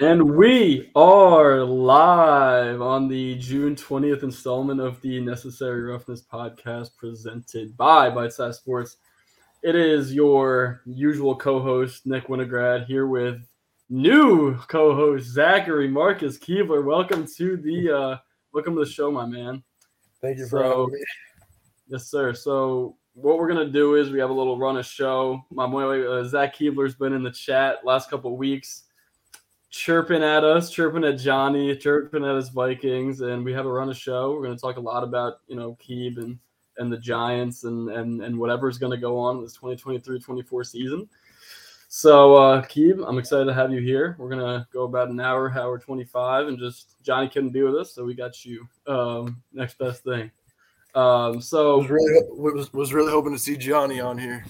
And we are live on the June 20th installment of the Necessary Roughness podcast presented by Bite Size Sports. It is your usual co host, Nick Winograd, here with new co host, Zachary Marcus Keebler. Welcome to the uh, welcome to the show, my man. Thank you for So- having me. Yes, sir. So what we're gonna do is we have a little run of show. My boy uh, Zach Keebler's been in the chat last couple weeks, chirping at us, chirping at Johnny, chirping at his Vikings, and we have a run of show. We're gonna talk a lot about you know Keeb and and the Giants and and and whatever's gonna go on this 2023-24 season. So uh Keeb, I'm excited to have you here. We're gonna go about an hour, hour 25, and just Johnny couldn't be with us, so we got you. Um, next best thing. Um, so was really was, was really hoping to see Johnny on here.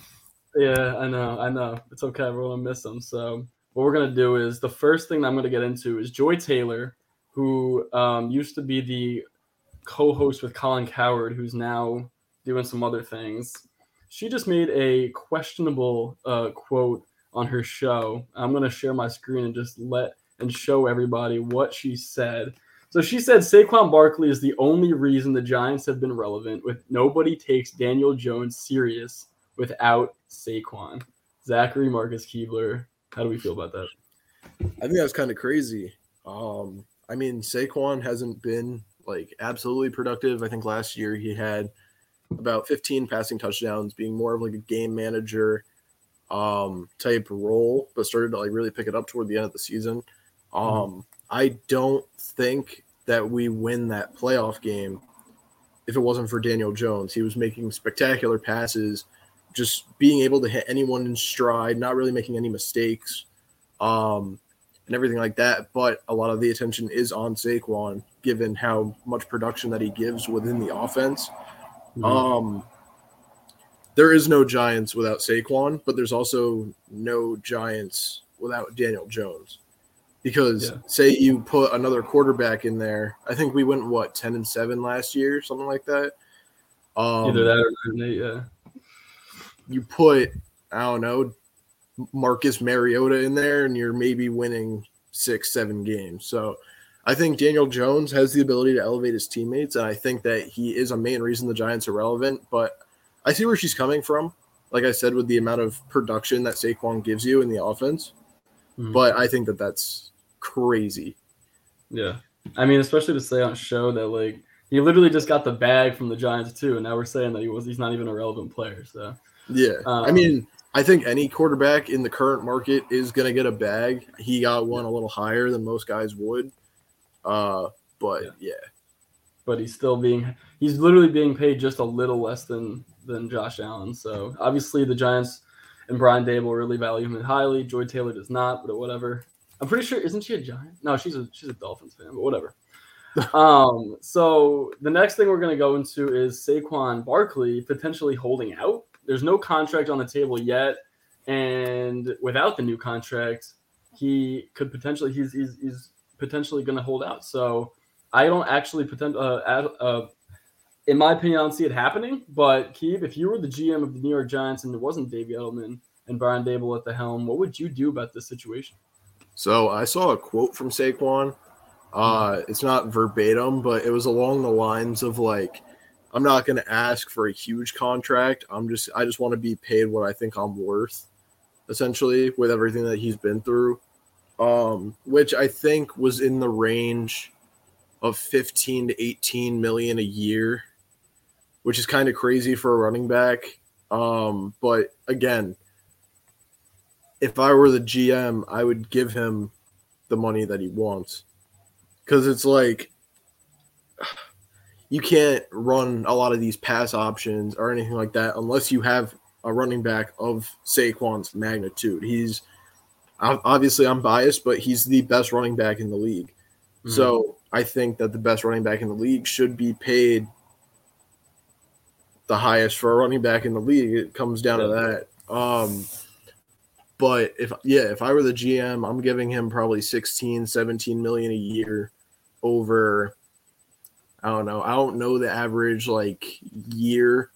Yeah, I know, I know. It's okay. We're gonna miss him. So what we're gonna do is the first thing that I'm gonna get into is Joy Taylor, who um, used to be the co-host with Colin Cowherd, who's now doing some other things. She just made a questionable uh, quote on her show. I'm gonna share my screen and just let and show everybody what she said. So she said Saquon Barkley is the only reason the Giants have been relevant. With nobody takes Daniel Jones serious without Saquon. Zachary Marcus Keebler. How do we feel about that? I think that's kind of crazy. Um, I mean, Saquon hasn't been like absolutely productive. I think last year he had about 15 passing touchdowns, being more of like a game manager um type role, but started to like really pick it up toward the end of the season. Um, I don't think that we win that playoff game if it wasn't for Daniel Jones. He was making spectacular passes, just being able to hit anyone in stride, not really making any mistakes, um, and everything like that. But a lot of the attention is on Saquon, given how much production that he gives within the offense. Um, there is no Giants without Saquon, but there's also no Giants without Daniel Jones. Because Yeah. say you put another quarterback in there, I think we went what ten and seven last year, something like that. Um, Either that or Nate, yeah. You put I don't know Marcus Mariota in there, and you're maybe winning six, seven games. So I think Daniel Jones has the ability to elevate his teammates, and I think that he is a main reason the Giants are relevant. But I see where she's coming from. Like I said, with the amount of production that Saquon gives you in the offense, Mhm. but I think that that's crazy. Yeah. I mean, especially to say on show that like he literally just got the bag from the Giants too, and now we're saying that he was he's not even a relevant player. So Yeah, I Um, mean, I think any quarterback in the current market is going to get a bag. He got one a little higher than most guys would. Uh, but Yeah. yeah. but he's still being he's literally being paid just a little less than than Josh Allen. So obviously the Giants and Brian Daboll really value him highly. Joy Taylor does not, but whatever. I'm pretty sure isn't she a Giant? No, she's a she's a Dolphins fan, but whatever. um, so the next thing we're gonna go into is Saquon Barkley potentially holding out. There's no contract on the table yet, and without the new contract, he could potentially he's he's, he's potentially gonna hold out. So I don't actually pretend. Uh, add, uh, in my opinion, I don't see it happening. But Keeb, if you were the GM of the New York Giants and it wasn't Dave Gettleman and Brian Daboll at the helm, what would you do about this situation? So I saw a quote from Saquon. Uh, it's not verbatim, but it was along the lines of like, I'm not going to ask for a huge contract. I'm just, I just want to be paid what I think I'm worth, essentially, with everything that he's been through. Um, which I think was in the range of 15 to 18 million a year, which is kind of crazy for a running back. Um, but again, if I were the GM, I would give him the money that he wants. Because it's like you can't run a lot of these pass options or anything like that unless you have a running back of Saquon's magnitude. He's obviously I'm biased, but he's the best running back in the league. So I think that the best running back in the league should be paid the highest for a running back in the league. It comes down to that. Um, but if yeah, if I were the GM, I'm giving him probably 16, 17 million a year over I don't know. I don't know the average like year.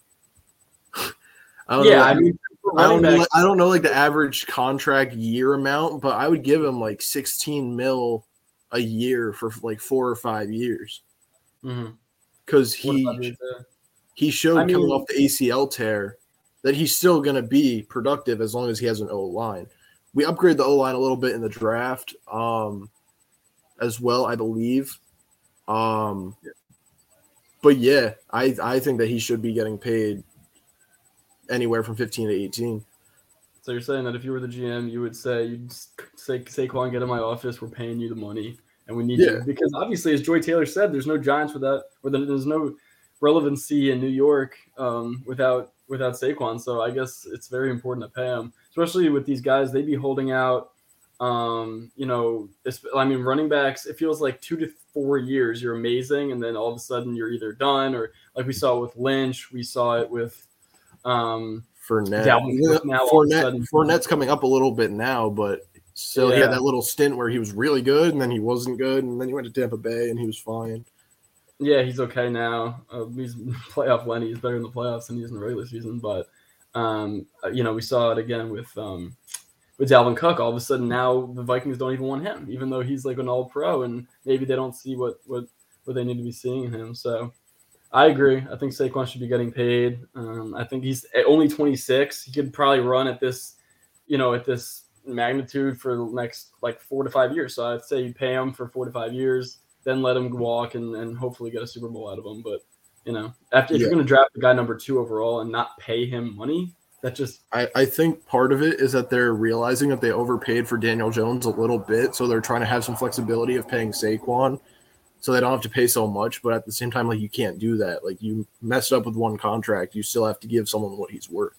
I don't yeah, know. I mean, I don't know. I don't know like the average contract year amount, but I would give him like 16 mil a year for like four or five years. Because mm-hmm. he he showed I mean, coming off the ACL tear that he's still going to be productive as long as he has an O line. We upgrade the O line a little bit in the draft, um, as well, I believe. Um, but yeah, I I think that he should be getting paid anywhere from 15 to 18. So you're saying that if you were the GM, you would say you'd say Saquon, get in my office. We're paying you the money, and we need yeah. you because obviously, as Joy Taylor said, there's no Giants without, or there's no relevancy in New York um, without without Saquon. So I guess it's very important to pay him, especially with these guys. They'd be holding out. Um, you know, I mean, running backs. It feels like two to four years. You're amazing, and then all of a sudden you're either done, or like we saw with Lynch, we saw it with um, Fournette. Now Fournette, Fournette's coming up a little bit now, but still yeah. he had that little stint where he was really good and then he wasn't good, and then he went to Tampa Bay and he was fine. Yeah, he's okay now. Uh, he's playoff Lenny. He's better in the playoffs than he is in the regular season. But um, uh, you know, we saw it again with um, with Dalvin Cook. All of a sudden, now the Vikings don't even want him, even though he's like an All Pro, and maybe they don't see what what what they need to be seeing in him. So I agree. I think Saquon should be getting paid. Um, I think he's only 26. He could probably run at this, you know, at this magnitude for the next like four to five years. So I'd say you pay him for four to five years, then let him walk and, and hopefully get a Super Bowl out of him. But you know, after if yeah. you're going to draft the guy number two overall and not pay him money, that just I, I think part of it is that they're realizing that they overpaid for Daniel Jones a little bit, so they're trying to have some flexibility of paying Saquon so they don't have to pay so much. But at the same time, like you can't do that. Like you messed up with one contract, you still have to give someone what he's worth.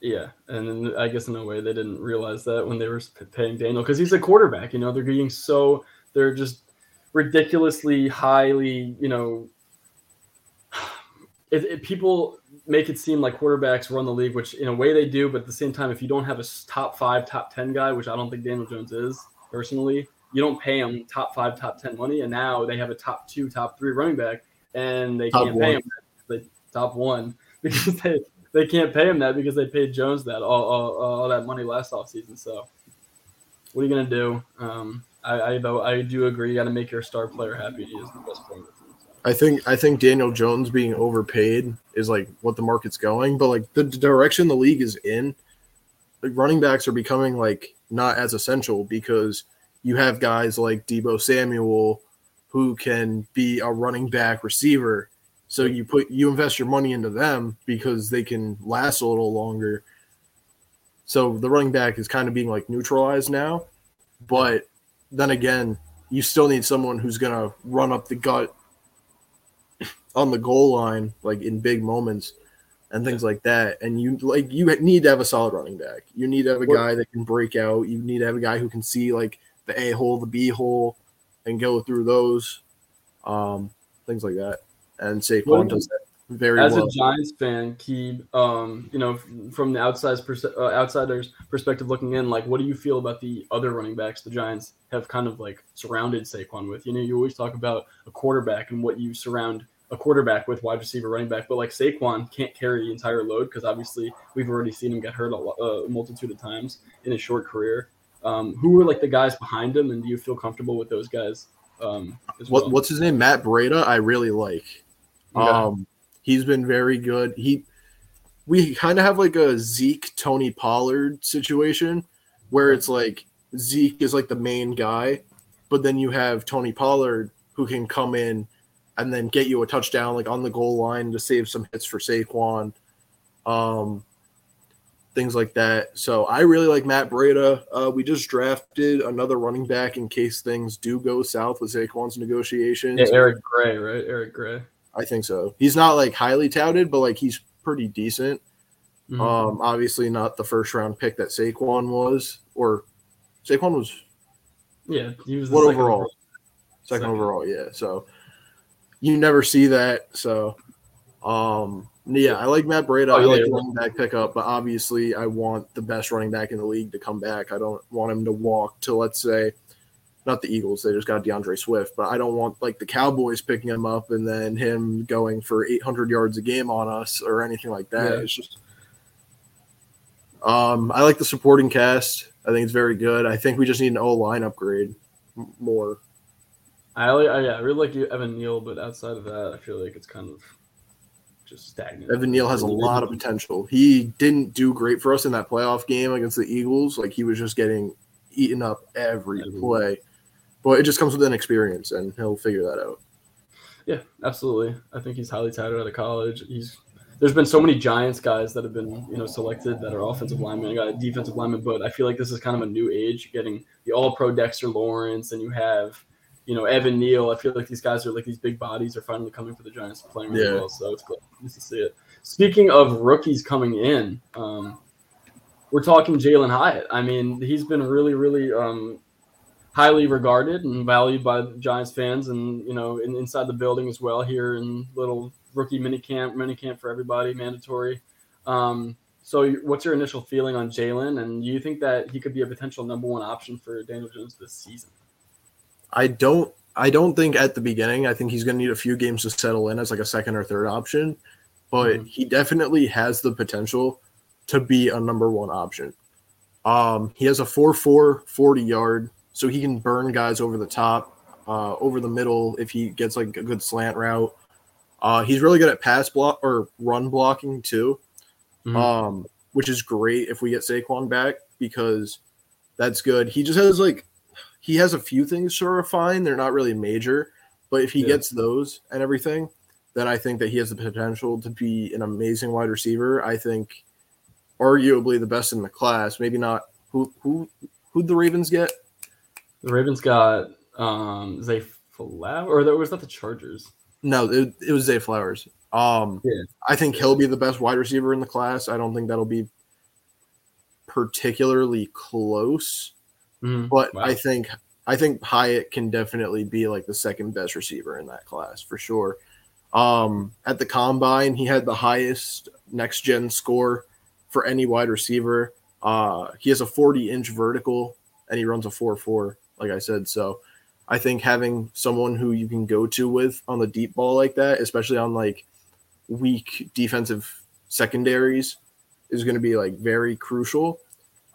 Yeah, and I guess in a way they didn't realize that when they were paying Daniel because he's a quarterback. You know, they're getting so they're just ridiculously highly. You know, it, it, people make it seem like quarterbacks run the league, which in a way they do. But at the same time, if you don't have a top five, top ten guy, which I don't think Daniel Jones is personally, you don't pay them top five, top ten money, and now they have a top two, top three running back, and they top can't one. pay him the top one because they they can't pay him that because they paid Jones that all, all, all that money last offseason. So what are you gonna do? Um, I I, though, I do agree. You got to make your star player happy. He is the best player. I think I think Daniel Jones being overpaid is like what the market's going, but like the direction the league is in, like running backs are becoming like not as essential because you have guys like Deebo Samuel who can be a running back receiver. So you put you invest your money into them because they can last a little longer. So the running back is kind of being like neutralized now. But then again, you still need someone who's gonna run up the gut on the goal line, like in big moments and things like that. And you like you need to have a solid running back. You need to have a guy that can break out. You need to have a guy who can see like the A hole, the B hole, and go through those, um, things like that. And Saquon does that very well. as well. a Giants fan, Keeb, um, you know, from the outside pers- uh, outsiders' perspective looking in, like, what do you feel about the other running backs the Giants have kind of like surrounded Saquon with? You know, you always talk about a quarterback and what you surround a quarterback with wide receiver, running back, but like Saquon can't carry the entire load because obviously we've already seen him get hurt a, a multitude of times in his short career. Um, who were like the guys behind him, and do you feel comfortable with those guys? Um, what, well? What's his name? Matt Breida. I really like. Um, he's been very good. He we kind of have like a Zeke Tony Pollard situation where it's like Zeke is like the main guy, but then you have Tony Pollard who can come in and then get you a touchdown like on the goal line to save some hits for Saquon. Um, things like that. So I really like Matt Breida. Uh, we just drafted another running back in case things do go south with Saquon's negotiations. Yeah, Eric Gray, right? Eric Gray. I think so. He's not like highly touted, but like he's pretty decent. Mm-hmm. Um, obviously not the first round pick that Saquon was, or Saquon was. Yeah, he was. what overall? Second, second overall, yeah. So you never see that. So, um, yeah, I like Matt Breida. Oh, I like the running back pickup, but obviously I want the best running back in the league to come back. I don't want him to walk to let's say not the Eagles, they just got D'Andre Swift, but I don't want like the Cowboys picking him up and then him going for 800 yards a game on us or anything like that. Yeah. It's just Um, I like the supporting cast. I think it's very good. I think we just need an O line upgrade more. I, I oh, yeah, I really like Evan Neal, but outside of that, I feel like it's kind of just stagnant. Evan Neal has a lot of potential. He didn't do great for us in that playoff game against the Eagles. Like he was just getting eaten up every play. But it just comes with an experience, and he'll figure that out. Yeah, absolutely. I think he's highly touted out of college. He's there's been so many Giants guys that have been you know selected that are offensive linemen, got a defensive lineman, but I feel like this is kind of a new age, getting the All Pro Dexter Lawrence, and you have you know Evan Neal. I feel like these guys are like these big bodies are finally coming for the Giants playing really Yeah. well. So it's cool nice to see it. Speaking of rookies coming in, um, we're talking Jalin Hyatt. I mean, he's been really, really um, highly regarded and valued by Giants fans, and you know, in, inside the building as well. Here in little rookie mini camp, mini camp for everybody, mandatory. Um, so, what's your initial feeling on Jalin, and do you think that he could be a potential number one option for Daniel Jones this season? I don't. I don't think at the beginning. I think he's going to need a few games to settle in as like a second or third option, but Mhm. he definitely has the potential to be a number one option. Um, he has a 4-4 40 yard, so he can burn guys over the top, uh, over the middle if he gets like a good slant route. Uh, he's really good at pass block or run blocking too, Mhm. um, which is great if we get Saquon back because that's good. He just has like he has a few things to refine. They're not really major, but if he Yeah. gets those and everything, then I think that he has the potential to be an amazing wide receiver. I think arguably the best in the class. Maybe not who who who'd the Ravens get? The Ravens got um, Zay Flower, or that was that the Chargers? No, it, it was Zay Flowers. Um, Yeah. I think he'll be the best wide receiver in the class. I don't think that'll be particularly close, Mhm. but Wow. I think I think Hyatt can definitely be like the second best receiver in that class for sure. Um, at the combine, he had the highest next gen score for any wide receiver. Uh, he has a 40 inch vertical and he runs a 4 4, like I said. So I think having someone who you can go to with on the deep ball like that, especially on like weak defensive secondaries, is going to be like very crucial.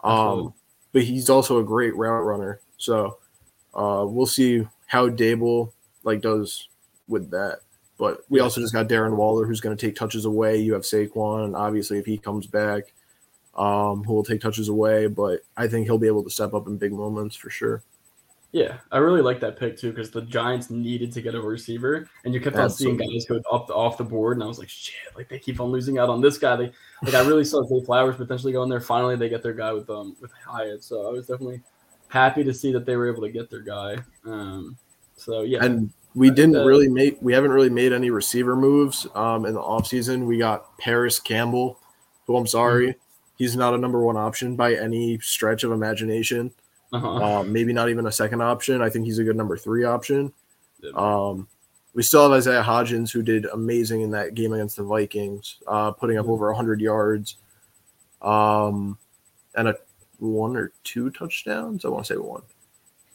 Um, but he's also a great route runner. So uh, we'll see how Daboll like does with that. But we also just got Darren Waller, who's going to take touches away. You have Saquon, and obviously if he comes back, um, who will take touches away. But I think he'll be able to step up in big moments for sure. Yeah, I really like that pick too because the Giants needed to get a receiver, and you kept on seeing guys go up the, off the board, and I was like, shit, like they keep on losing out on this guy. They like I really saw Zay Flowers potentially going there. Finally, they get their guy with um with Hyatt, so I was definitely happy to see that they were able to get their guy. Um, so yeah, And we didn't Uh, really make we haven't really made any receiver moves um, in the offseason. We got Parris Campbell, who I'm sorry, Mm-hmm. he's not a number one option by any stretch of imagination. Uh-huh. Um, maybe not even a second option. I think he's a good number three option. Um, we still have Isaiah Hodgins, who did amazing in that game against the Vikings, uh, putting up over 100 yards um, and a one or two touchdowns. I want to say one.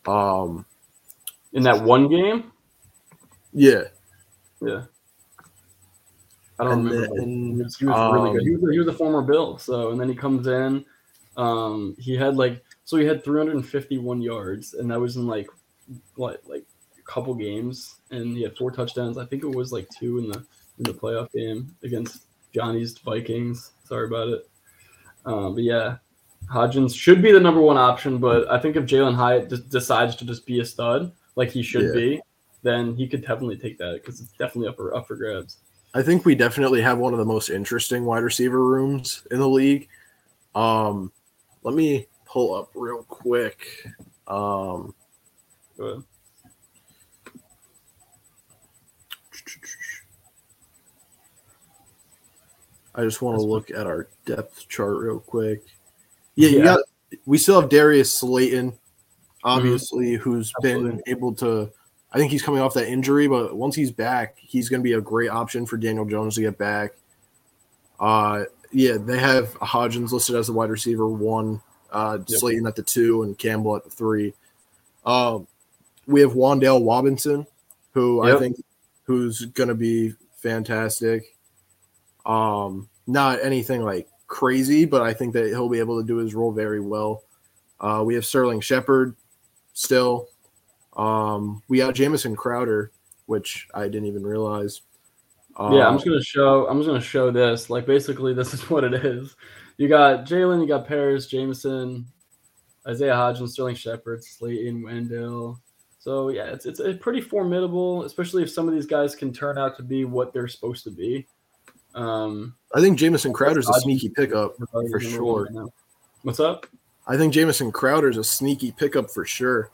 Um, in that one game, yeah. yeah. I don't And remember. then, he was, he was really good. um, He was, he was a former Bill, so and then he comes in. Um, he had like so he had 351 yards, and that was in like what like a couple games, and he had four touchdowns. I think it was like two in the in the playoff game against Johnny's Vikings. Sorry about it. Um, but yeah, Hodgins should be the number one option, but I think if Jalin Hyatt d- decides to just be a stud like he should Yeah. be, then he could definitely take that because it's definitely up for up for grabs. I think we definitely have one of the most interesting wide receiver rooms in the league. Um, let me pull up real quick. Um, Go ahead. I just want to look at our depth chart real quick. Yeah, you Yeah. got. We still have Darius Slayton, obviously, who's been Absolutely. able to. I think he's coming off that injury, but once he's back, he's going to be a great option for Daniel Jones to get back. Uh, yeah, they have Hodgins listed as the wide receiver one, uh, Yep. Slayton at the two, and Campbell at the three. Um, we have Wan'Dale Robinson, who I think who's going to be fantastic. Um, not anything like crazy, but I think that he'll be able to do his role very well. Uh, we have Sterling Shepard still. Um, we have Jamison Crowder, which I didn't even realize. Um, yeah, I'm just gonna show. I'm just gonna show this. Like basically, this is what it is. You got Jalin, you got Paris, Jamison, Isaiah Hodgins, Sterling Shepard, Slayton, Wendell. So yeah, it's it's a pretty formidable, especially if some of these guys can turn out to be what they're supposed to be. Um, I think Jamison Crowder's a sneaky pickup for sure. What's up? I think Jamison Crowder's a sneaky pickup for sure.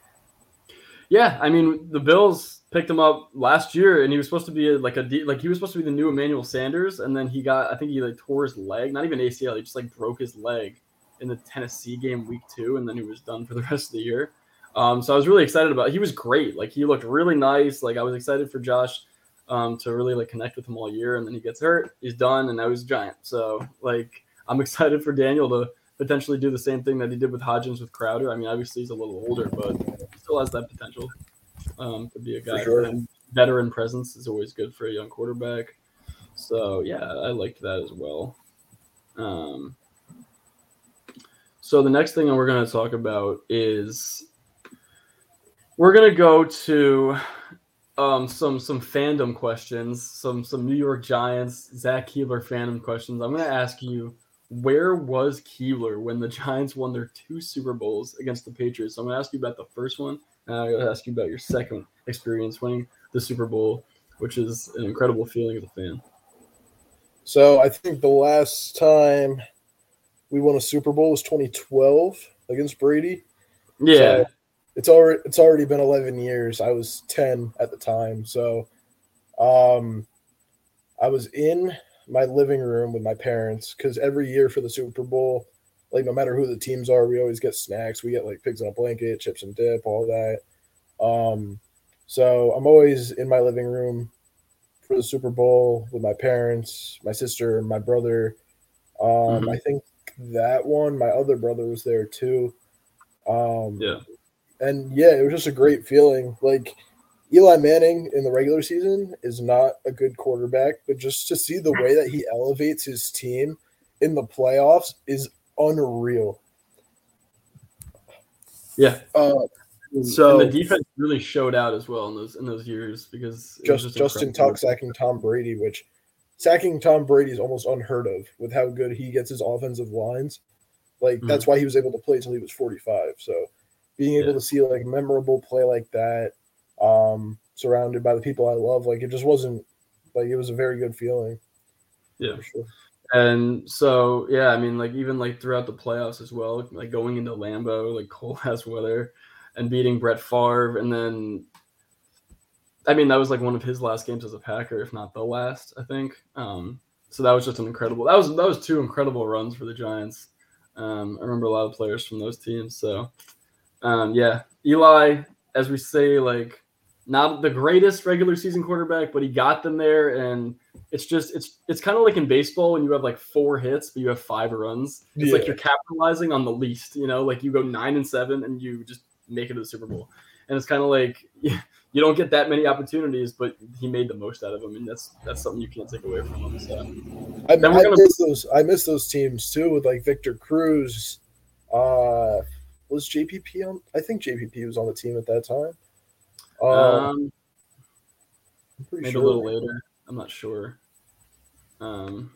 Yeah, I mean the Bills picked him up last year, and he was supposed to be like a like he was supposed to be the new Emmanuel Sanders, and then he got I think he like tore his leg, not even ACL, he just like broke his leg in the Tennessee game week two, and then he was done for the rest of the year. Um, so I was really excited about. He was great. Like he looked really nice. Like I was excited for Josh um, to really like connect with him all year, and then he gets hurt. He's done, and now he's a giant. So like I'm excited for Daniel to potentially do the same thing that he did with Hodgins with Crowder. I mean, obviously he's a little older, but still has that potential um, to be a guy. Sure. Veteran presence is always good for a young quarterback. So yeah, I liked that as well. Um, so the next thing we're going to talk about is we're going to go to um, some some fandom questions, some some New York Giants Zach Keebler fandom questions. I'm going to ask you where was Keebler when the Giants won their two Super Bowls against the Patriots? So I'm going to ask you about the first one, and going to ask you about your second experience winning the Super Bowl, which is an incredible feeling as a fan. So I think the last time we won a Super Bowl was 2012 against Brady. Yeah. So it's already it's already been 11 years. I was 10 at the time. So um I was in my living room with my parents because every year for the Super Bowl, like no matter who the teams are, we always get snacks. We get like pigs in a blanket, chips and dip, all that. Um, so I'm always in my living room for the Super Bowl with my parents, my sister, my brother. Um, mm-hmm. I think that one, my other brother was there too. Um, yeah, and yeah, it was just a great feeling. Like Eli Manning in the regular season is not a good quarterback, but just to see the way that he elevates his team in the playoffs is unreal. Yeah. Uh, so and the defense really showed out as well in those in those years because just, just Justin Tuck sacking Tom Brady, which sacking Tom Brady is almost unheard of with how good he gets his offensive lines. Like mm-hmm. that's why he was able to play until he was 45. So being able yeah. to see like a memorable play like that um, surrounded by the people I love. Like it just wasn't like it was a very good feeling. Yeah. Sure. And so yeah, I mean like even like throughout the playoffs as well, like going into Lambeau, like cold ass weather and beating Brett Favre and then I mean that was like one of his last games as a Packer, if not the last, I think. Um, so that was just an incredible that was that was two incredible runs for the Giants. Um, I remember a lot of players from those teams. So um, yeah, Eli, as we say, like not the greatest regular season quarterback, but he got them there. And it's just it's it's kind of like in baseball when you have like four hits, but you have five runs. It's yeah. like you're capitalizing on the least, you know, like you go nine and seven and you just make it to the Super Bowl. And it's kind of like you don't get that many opportunities, but he made the most out of them, and that's that's something you can't take away from him. So I, I gonna... miss those. I miss those teams too, with like Victor Cruz. Uh, was JPP on? I think JPP was on the team at that time. Um, um maybe sure. a little later. I'm not sure. Um,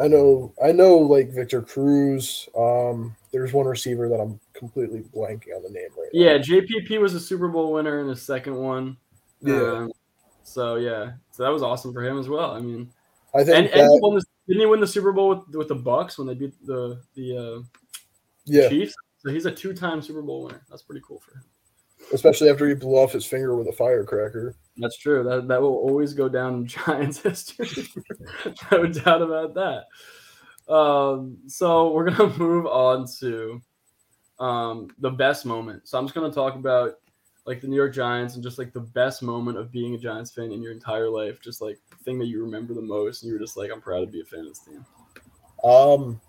I know, I know, like Victor Cruz. Um, there's one receiver that I'm completely blanking on the name right yeah, now. JPP was a Super Bowl winner in the second one. Yeah. Um, so yeah, so that was awesome for him as well. I mean, I think and, that, and he the, didn't he win the Super Bowl with with the Bucs when they beat the the uh, yeah. Chiefs? So he's a two time Super Bowl winner. That's pretty cool for him. Especially after he blew off his finger with a firecracker. That's true. That that will always go down in Giants history. no doubt about that. Um, so we're gonna move on to um, the best moment. So I'm just gonna talk about like the New York Giants and just like the best moment of being a Giants fan in your entire life. Just like the thing that you remember the most, and you were just like, I'm proud to be a fan of this team. Um,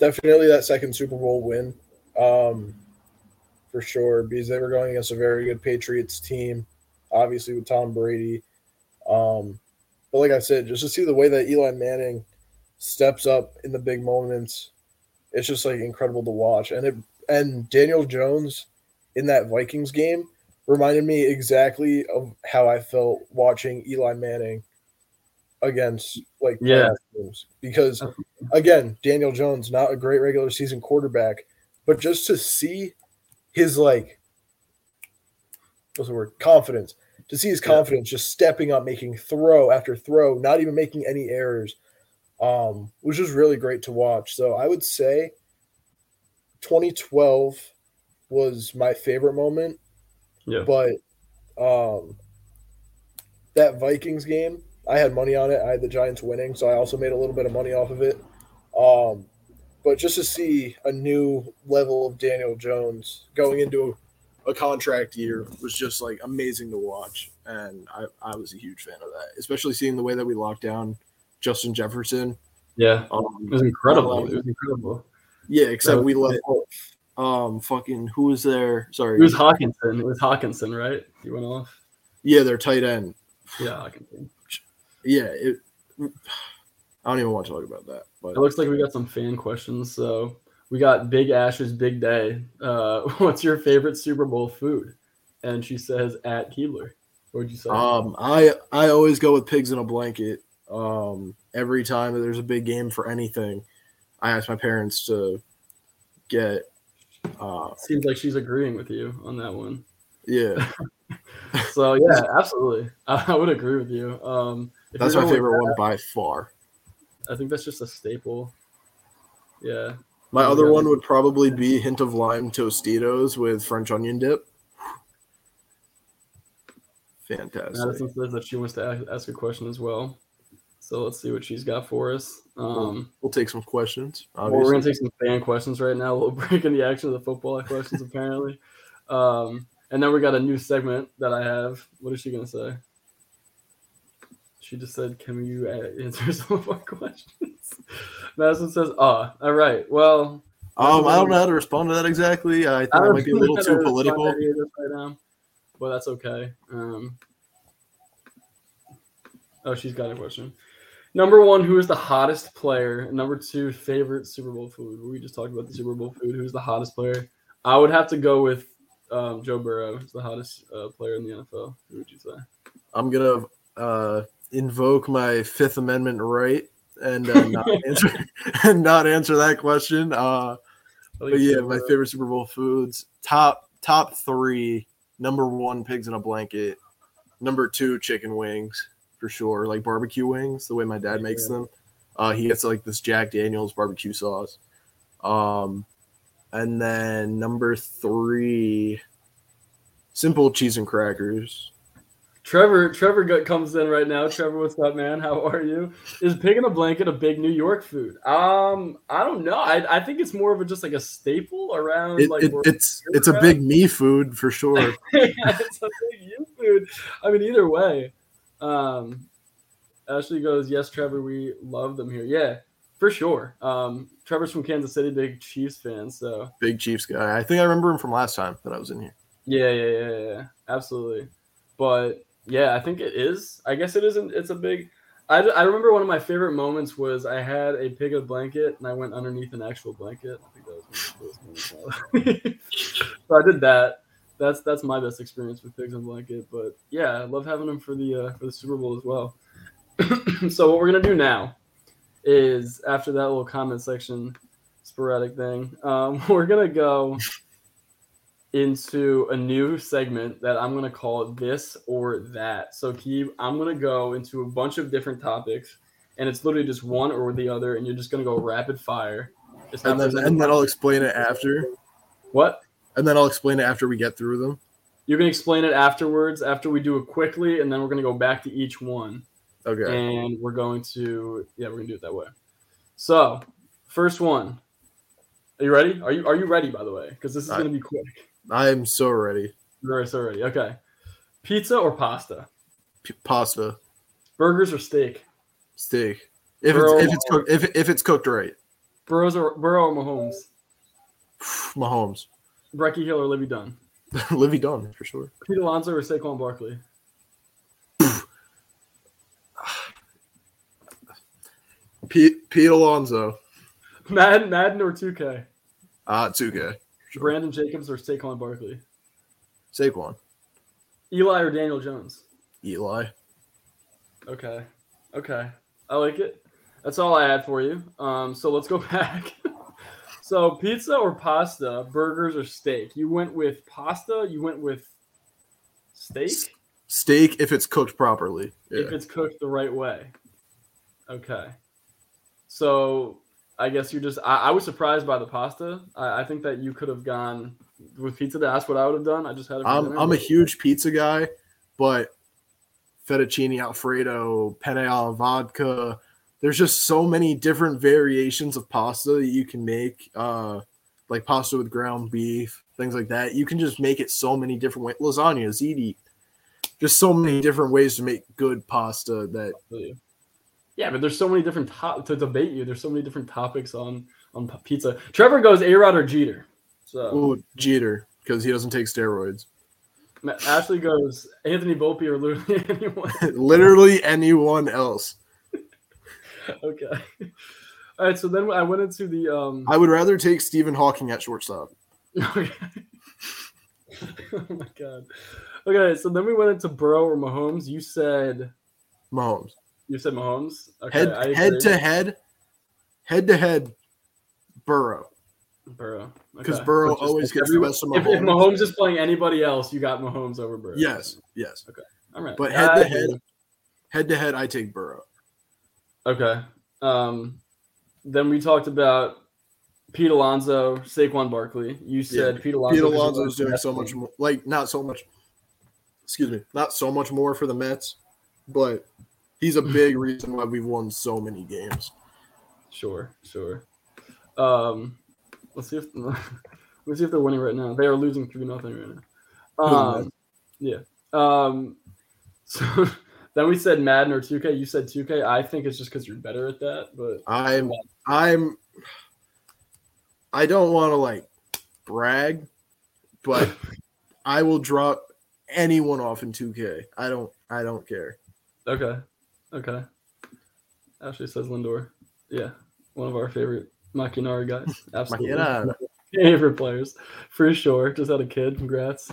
definitely that second Super Bowl win. Um, for sure, because they were going against a very good Patriots team, obviously with Tom Brady. Um, But like I said, just to see the way that Eli Manning steps up in the big moments, it's just like incredible to watch. And it and Daniel Jones in that Vikings game reminded me exactly of how I felt watching Eli Manning against like Yeah. teams. Because again, Daniel Jones, not a great regular season quarterback, but just to see his like what's the word? Confidence. To see his Yeah. confidence just stepping up, making throw after throw, not even making any errors, um, which was really great to watch. So I would say 2012 was my favorite moment, Yeah. but um, that Vikings game, I had money on it. I had the Giants winning, so I also made a little bit of money off of it. Um, but just to see a new level of Daniel Jones going into a, a contract year was just like amazing to watch, and I, I was a huge fan of that, especially seeing the way that we locked down Justin Jefferson. Yeah. Um, It was incredible. It was incredible. yeah, except we let um fucking who was there? Sorry, It was Hockenson. It was Hockenson, right? He went off. yeah, their tight end. Yeah, Hockenson. Yeah, it. I don't even want to talk about that, but It looks like we got some fan questions. So we got Big Ash's Big Day. Uh, what's your favorite Super Bowl food? And she says at Keebler. What would you say? Um, I I always go with pigs in a blanket. Um, every time that there's a big game for anything, I ask my parents to get. Uh, Seems like she's agreeing with you on that one. yeah, So yeah, absolutely. I, I would agree with you. Um, that's my favorite with one by far. I think that's just a staple. Yeah. My Yeah. other one would probably be hint of lime Tostitos with French onion dip. Fantastic. Madison says that she wants to ask, ask a question as well. So let's see what she's got for us. Um, We'll take some questions. well, we're gonna take some fan questions right now. We'll break in the action of the football questions apparently, um, and then we got a new segment that I have. What is she gonna say? She just said, "Can you uh, answer some of our questions?" Madison says, "Ah, all right. Well, um, I don't know how to respond to that exactly. I think I might be a little too political. to any of this right now, but that's okay. Um, oh, she's got a question. Number one, who is the hottest player? Number two, favorite Super Bowl food. We just talked about the Super Bowl food. Who's the hottest player? I would have to go with um, Joe Burrow. He's the hottest uh, player in the NFL. Who would you say? I'm gonna uh, invoke my Fifth Amendment right and uh, not answer and not answer that question. Uh, but yeah, my Burrow. favorite Super Bowl foods top top three. Number one, pigs in a blanket. Number two, chicken wings for sure, like barbecue wings, the way my dad makes Yeah. them. Uh, he gets like this Jack Daniels barbecue sauce. Um, and then number three, simple cheese and crackers. Trevor, Trevor comes in right now. Trevor, what's up, man? How are you? Is pig in a blanket a big New York food? Um, I don't know. I, I think it's more of a just like a staple around It, like it, it's it's a big me food for sure. yeah, it's a big you food. I mean, either way. Um, Ashley goes, yes, Trevor, we love them here. Yeah, for sure. Um, Trevor's from Kansas City, big Chiefs fan. So Big Chiefs guy. I think I remember him from last time that I was in here. yeah, yeah, yeah, yeah, yeah. absolutely. But yeah, I think it is. I guess it isn't. It's a big. I, I remember one of my favorite moments was I had a pig a blanket and I went underneath an actual blanket. I think that was one of the coolest so I did that. That's that's my best experience with pigs in blanket. But yeah, I love having them for the uh, for the Super Bowl as well. so what we're gonna do now is after that little comment section sporadic thing, um, we're gonna go into a new segment that I'm gonna call this or that. So Keeb, I'm gonna go into a bunch of different topics, and it's literally just one or the other, and you're just gonna go rapid fire. And then and then I'll explain it after. what? And then I'll explain it after we get through them. You can explain it afterwards after we do it quickly, and then we're gonna go back to each one. Okay. and we're going to yeah we're gonna do it that way so first one are you ready are you are you ready by the way because this is I- gonna be quick I am so ready. you're so ready okay pizza or pasta P- pasta, burgers or steak steak. If Bro. it's if it's cooked if, if it's cooked right. burrows or burrow or mahomes Mahomes. Breckie Hill or Livvy Dunne Livvy Dunne for sure. Pete Alonso or Saquon Barkley Pete Pete Alonso. Madden, Madden or 2K? Uh, 2K. Sure. Brandon Jacobs or Saquon Barkley? Saquon. Eli or Daniel Jones? Eli. Okay. Okay. I like it. That's all I had for you. Um, so let's go back. so pizza or pasta, burgers or steak? You went with pasta. You went with steak. Steak if it's cooked properly. Yeah. If it's cooked the right way. Okay. So I guess you're just. I, I was surprised by the pasta. I, I think that you could have gone with pizza. That's what I would have done. I just had. I'm I'm a huge pizza guy, but fettuccine alfredo, penne alla vodka. There's just so many different variations of pasta that you can make. Uh, like pasta with ground beef, things like that. You can just make it so many different ways. Lasagna, ziti, just so many different ways to make good pasta that Yeah, but there's so many different top to debate you. There's so many different topics on on pizza. Trevor goes A Rod or Jeter. So ooh, Jeter because he doesn't take steroids. Ashley goes Anthony Volpe or literally anyone. Literally anyone else. okay. All right. So then I went into the um. I would rather take Stephen Hawking at shortstop. Okay. oh my god. Okay, so then we went into Burrow or Mahomes. You said Mahomes. You said Mahomes. Okay, head head to head, head to head, Burrow. Burrow Because Okay. Burrow always gets the best of If, if Mahomes. Mahomes is playing anybody else, you got Mahomes over Burrow. Yes, yes. Okay. All right. But head to head, head to head, I take Burrow. Okay. Um, then we talked about Pete Alonso, Saquon Barkley. You said Pete Alonso. Pete Alonso is doing so much team. more, like not so much. Excuse me, not so much more for the Mets, but he's a big reason why we've won so many games. Sure, sure. Um, let's see if let's see if they're winning right now. They are losing three nothing right now. Um, yeah. Um, so then we said Madden or 2K. You said 2K. I think it's just because you're better at that. But I'm, I'm, I don't want to like brag, but I will drop anyone off in 2K. I don't, I don't care. okay, okay. Ashley says Lindor. Yeah, one of our favorite Makinari guys. Absolutely. Favorite players for sure. Just had a kid. Congrats.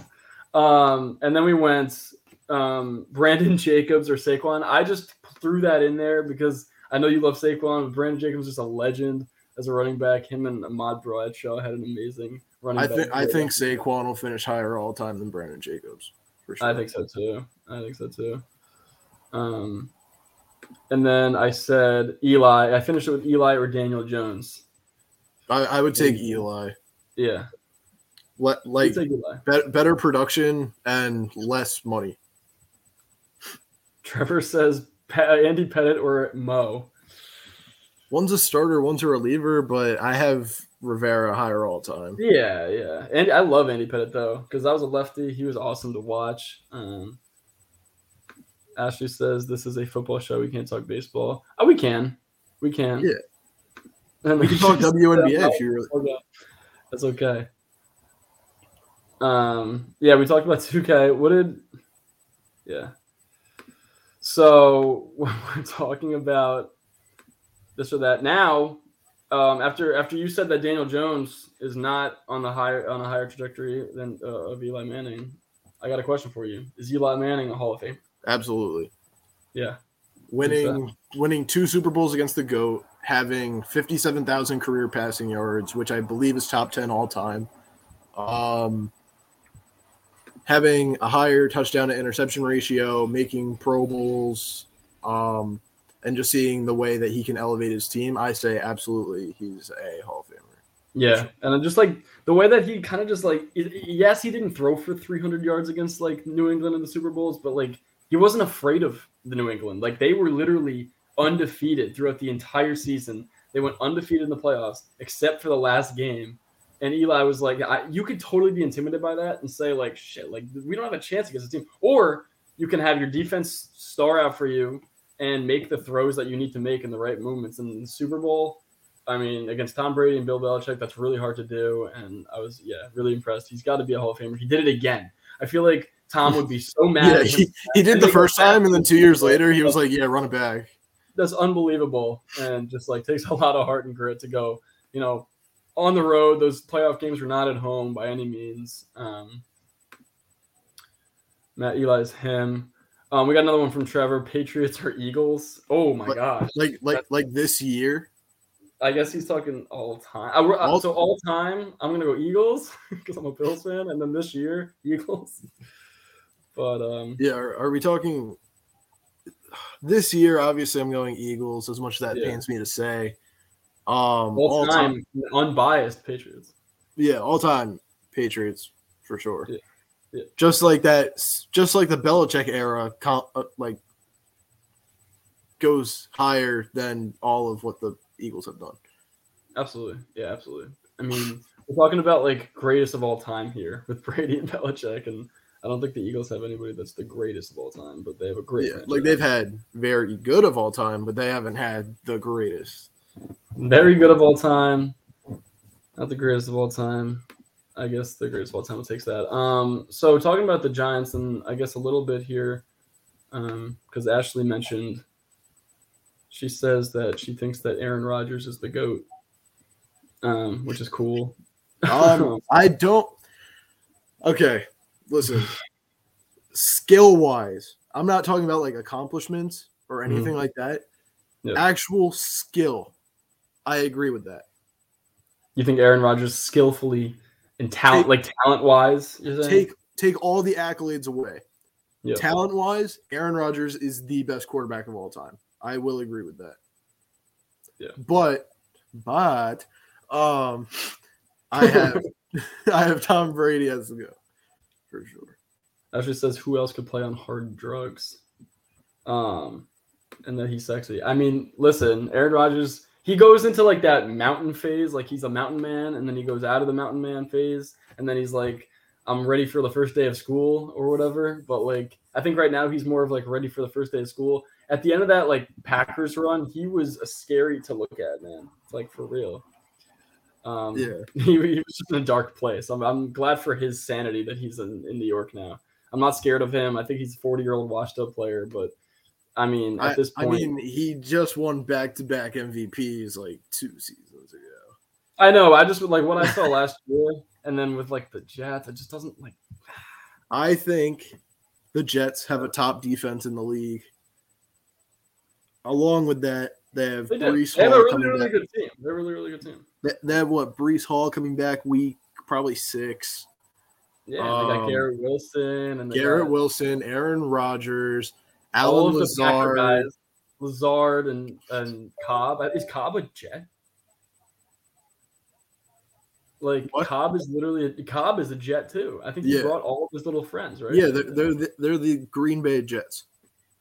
Um, and then we went um, Brandon Jacobs or Saquon. I just threw that in there because I know you love Saquon, but Brandon Jacobs is just a legend as a running back. Him and Ahmad Bradshaw had an amazing running I back. think, I think Saquon will finish higher all time than Brandon Jacobs. For sure. I think so too. I think so too. Um, and then I said Eli. I finished it with Eli or Daniel Jones. I, I would take Eli. Yeah, Let like be- better production and less money. Trevor says Andy Pettitte or Mo. One's a starter, one's a reliever, but I have Rivera higher all time. Yeah, yeah. And I love Andy Pettitte though, because I was a lefty. He was awesome to watch. Um, Ashley says this is a football show. We can't talk baseball. Oh, we can. We can. Yeah. And We can talk WNBA if you really. Okay. That's okay. Um, yeah, we talked about 2K. What did yeah. So when we're talking about this or that now, um, after after you said that Daniel Jones is not on the higher on a higher trajectory than uh, of Eli Manning, I got a question for you. Is Eli Manning a Hall of Fame? Absolutely. Yeah. Winning winning two Super Bowls against the GOAT, having 57,000 career passing yards, which I believe is top 10 all time. Um having a higher touchdown to interception ratio, making Pro Bowls, um, and just seeing the way that he can elevate his team, I say absolutely he's a Hall of Famer. Yeah, and then just like the way that he kind of just like, yes, he didn't throw for 300 yards against like New England in the Super Bowls, but like he wasn't afraid of the New England. Like they were literally undefeated throughout the entire season. They went undefeated in the playoffs, except for the last game. And Eli was like, "You could totally be intimidated by that and say like, shit, like we don't have a chance against the team." Or you can have your defense star out for you and make the throws that you need to make in the right moments. And in the Super Bowl, I mean, against Tom Brady and Bill Belichick, that's really hard to do. And I was, yeah, really impressed. He's got to be a Hall of Famer. He did it again. I feel like Tom would be so mad. Yeah, at him. he, he did the first time, and then two years later, he was like, "Yeah, run it back." that's unbelievable, and just like takes a lot of heart and grit to go. You know, on the road. Those playoff games were not at home by any means. Um, Matt Eli's him. Um, we got another one from Trevor. Patriots or Eagles? Oh my But- gosh! Like like like this year. I guess he's talking all time. I, All- so all time, I'm gonna go Eagles because I'm a Bills fan, and then this year Eagles. But um, Yeah, are, are we talking this year? Obviously, I'm going Eagles. As much as that Yeah. pains me to say. Um, all time, unbiased Patriots. yeah, all time Patriots for sure. Yeah. Yeah. Just like that, just like the Belichick era, uh, like goes higher than all of what the Eagles have done. Absolutely, yeah, absolutely. I mean, we're talking about like greatest of all time here with Brady and Belichick, and I don't think the Eagles have anybody that's the greatest of all time, but they have a great. Yeah, like they've had very good of all time, but they haven't had the greatest. very good of all time. Not the greatest of all time. I guess the greatest of all time takes that. Um, so talking about the Giants, and I guess a little bit here, um, because Ashley mentioned, she says that she thinks that Aaron Rodgers is the goat, um, which is cool. Um, I don't. Okay, listen. Skill wise, I'm not talking about like accomplishments or anything like that. Yeah. Actual skill, I agree with that. you think Aaron Rodgers skillfully and talent, Take- like talent wise. Take take all the accolades away. Yeah. Talent wise, Aaron Rodgers is the best quarterback of all time. I will agree with that. Yeah. But but um I have I have Tom Brady as the go for sure. Ashley says, "Who else could play on hard drugs?" Um, and that he's sexy. I mean, listen, Aaron Rodgers. He goes into like that mountain phase, like he's a mountain man, and then he goes out of the mountain man phase, and then he's like, "I'm ready for the first day of school" or whatever. But like, I think right now he's more of like ready for the first day of school. At the end of that like Packers run, he was a scary to look at, man. It's like for real. Um, Yeah. he, he was just in a dark place. I'm, I'm glad for his sanity that he's in, in New York now. I'm not scared of him. I think he's a 40 year old washed up player, but I mean, at I, this point, I mean, he just won back to back MVPs like two seasons ago. I know. I just like what I saw last year, and then with like the Jets, it just doesn't like. I think the Jets have a top defense in the league. Along with that, they have They. Breece They have a really, really back. good team. They're a really, really good team. They, they have what Breece Hall coming back week probably six. Yeah, they got Um, Garrett Wilson and Garrett got Wilson, Aaron Rodgers, all Alan of the Packer Lazard. guys, Lazard and and Cobb. Is Cobb a Jet? Like What? Cobb is literally a, Cobb is a Jet too. I think he Yeah. brought all of his little friends, right? Yeah, they're they're the, they're the Green Bay Jets.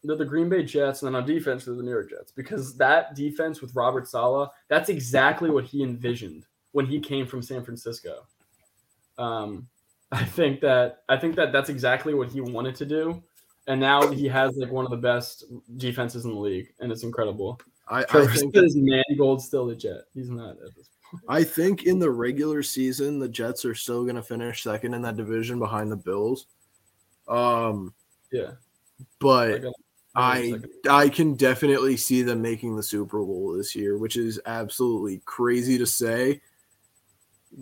They're the Green Bay Jets, and then on defense they're the New York Jets because that defense with Robert Saleh, that's exactly what he envisioned when he came from San Francisco. Um, I think that I think that that's exactly what he wanted to do, and now he has like one of the best defenses in the league, and it's incredible. I, I think says Mangold's still a Jet. He's not at this point. I think in the regular season the Jets are still going to finish second in that division behind the Bills. Um, Yeah, but Like, I. I can definitely see them making the Super Bowl this year, which is absolutely crazy to say,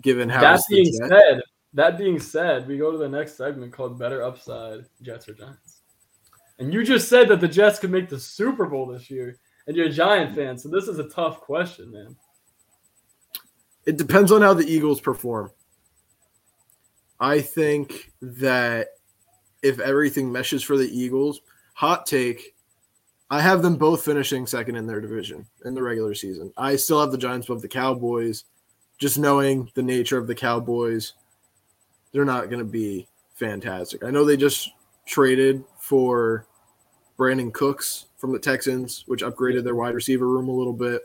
given how that it's the being said, that being said, we go to the next segment called Better Upside Jets or Giants. And you just said that the Jets could make the Super Bowl this year, and you're a Giant fan, so this is a tough question, man. It depends on how the Eagles perform. I think that if everything meshes for the Eagles, hot take, I have them both finishing second in their division in the regular season. I still have the Giants above the Cowboys. Just knowing the nature of the Cowboys, they're not going to be fantastic. I know they just traded for Brandin Cooks from the Texans, which upgraded their wide receiver room a little bit.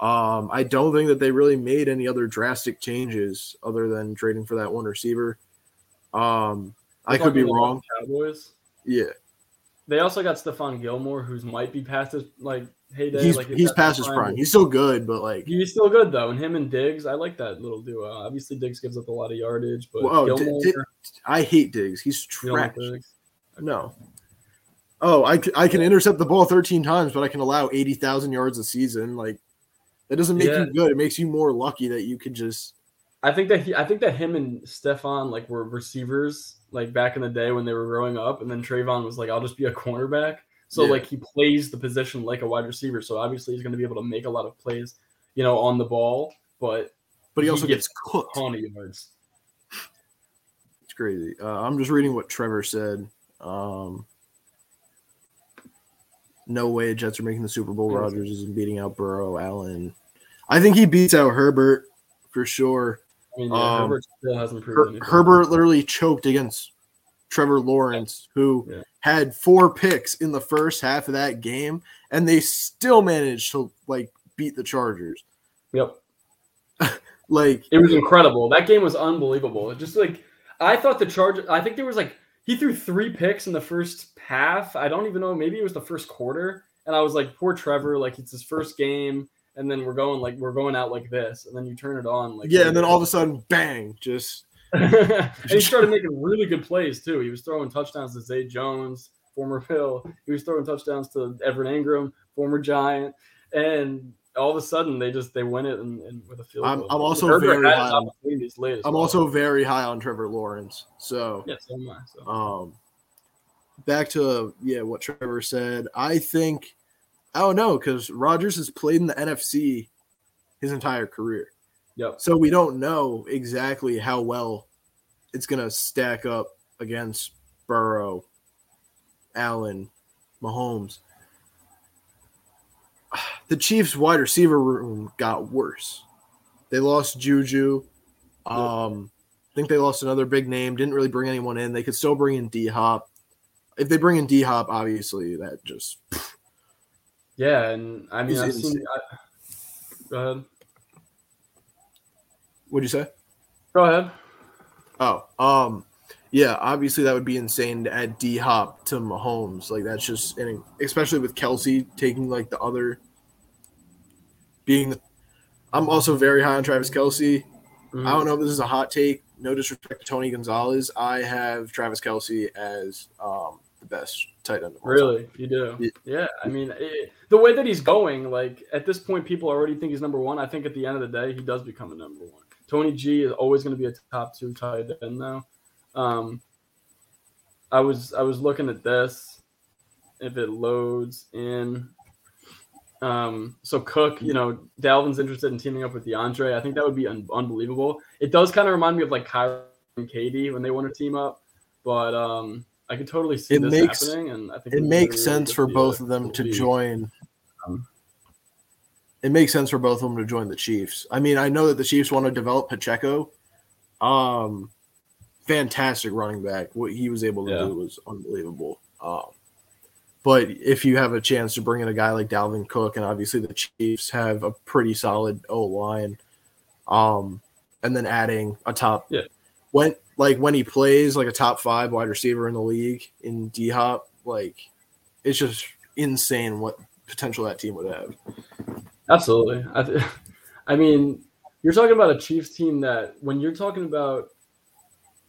Um, I don't think that they really made any other drastic changes other than trading for that one receiver. Um, I could be wrong. Cowboys. Yeah, They also got Stephon Gilmore, who's might be past his like heyday. he's like he's past his prime. He's still good, but like, He's still good though, and him and Diggs, I like that little duo. Obviously, Diggs gives up a lot of yardage, but Whoa, Di- Gilmore, Di- I hate Diggs. He's trash. Diggs? No. oh, I, I can intercept the ball 13 times, but I can allow 80,000 yards a season. Like, that doesn't make Yeah. you good. It makes you more lucky that you could just. I think that he, I think that him and Stefon like were receivers like back in the day when they were growing up, and then Trevon was like, "I'll just be a cornerback." So Yeah. like he plays the position like a wide receiver. So obviously he's going to be able to make a lot of plays, you know, on the ball, but But he He also gets gets cooked. of yards. It's crazy. Uh, I'm just reading what Trevor said. Um, no way Jets are making the Super Bowl. Yes. Rodgers isn't beating out Burrow, Allen. I think he beats out Herbert for sure. I mean, yeah, Um, Herbert still hasn't Her- proven anything. Herbert literally choked against Trevor Lawrence, who Yeah. had four picks in the first half of that game, and they still managed to like beat the Chargers. Yep. Like, It was incredible. That game was unbelievable. It Just like I thought the Chargers. I think there was like he threw three picks in the first half. I don't even know. Maybe it was the first quarter. And I was like, poor Trevor. Like it's his first game, and then we're going like we're going out like this, and then you turn it on like yeah, and then all of a sudden, bang! Just and he started making really good plays too. He was throwing touchdowns to Zay Jones, former Bill. He was throwing touchdowns to Evan Engram, former Giant, and all of a sudden they just they win it and, and with a field I'm- goal. I'm also Herbert very high on- late I'm well. also very high on Trevor Lawrence. So, yeah, so am I. So. um, back to yeah, what Trevor said. I think I don't know because Rodgers has played in the NFC his entire career, Yep. so we don't know exactly how well it's gonna stack up against Burrow, Allen, Mahomes. The Chiefs' wide receiver room got worse. They lost Juju. Um, I think they lost another big name. Didn't really bring anyone in. They could still bring in D Hop. If they bring in D Hop, obviously that just Yeah, and I mean, I've seen. I, go ahead. what'd you say? Go ahead. Oh, um, yeah, obviously that would be insane to add D Hop to Mahomes. Like that's just, and especially with Kelce taking like the other, being the. I'm also very high on Travis Kelce. Mhm. I don't know if this is a hot take. No disrespect to Tony Gonzalez. I have Travis Kelce as um, the best tight end. Really, you do? Yeah. Yeah. I mean, it, the way that he's going, like at this point, people already think he's number one. I think at the end of the day, he does become a number one. Tony G is always going to be a top two tight end now. Um, I was I was looking at this. If it loads in, um, so Cook, you know, Dalvin's interested in teaming up with DeAndre. I think that would be un- unbelievable. It does kind of remind me of like Kyrie and KD when they want to team up, but um, I could totally see It this makes- happening, and I think It makes sense for both of them to league. join. Um, It makes sense for both of them to join the Chiefs. I mean, I know that the Chiefs want to develop Pacheco. Um, fantastic running back. What he was able to Yeah. do was unbelievable. Um, but if you have a chance to bring in a guy like Dalvin Cook, and obviously the Chiefs have a pretty solid O line, um, and then adding a top, Yeah. when like when he plays like a top five wide receiver in the league in D Hop, like it's just insane what potential that team would have. Absolutely. I, th- I mean, you're talking about a Chiefs team that when you're talking about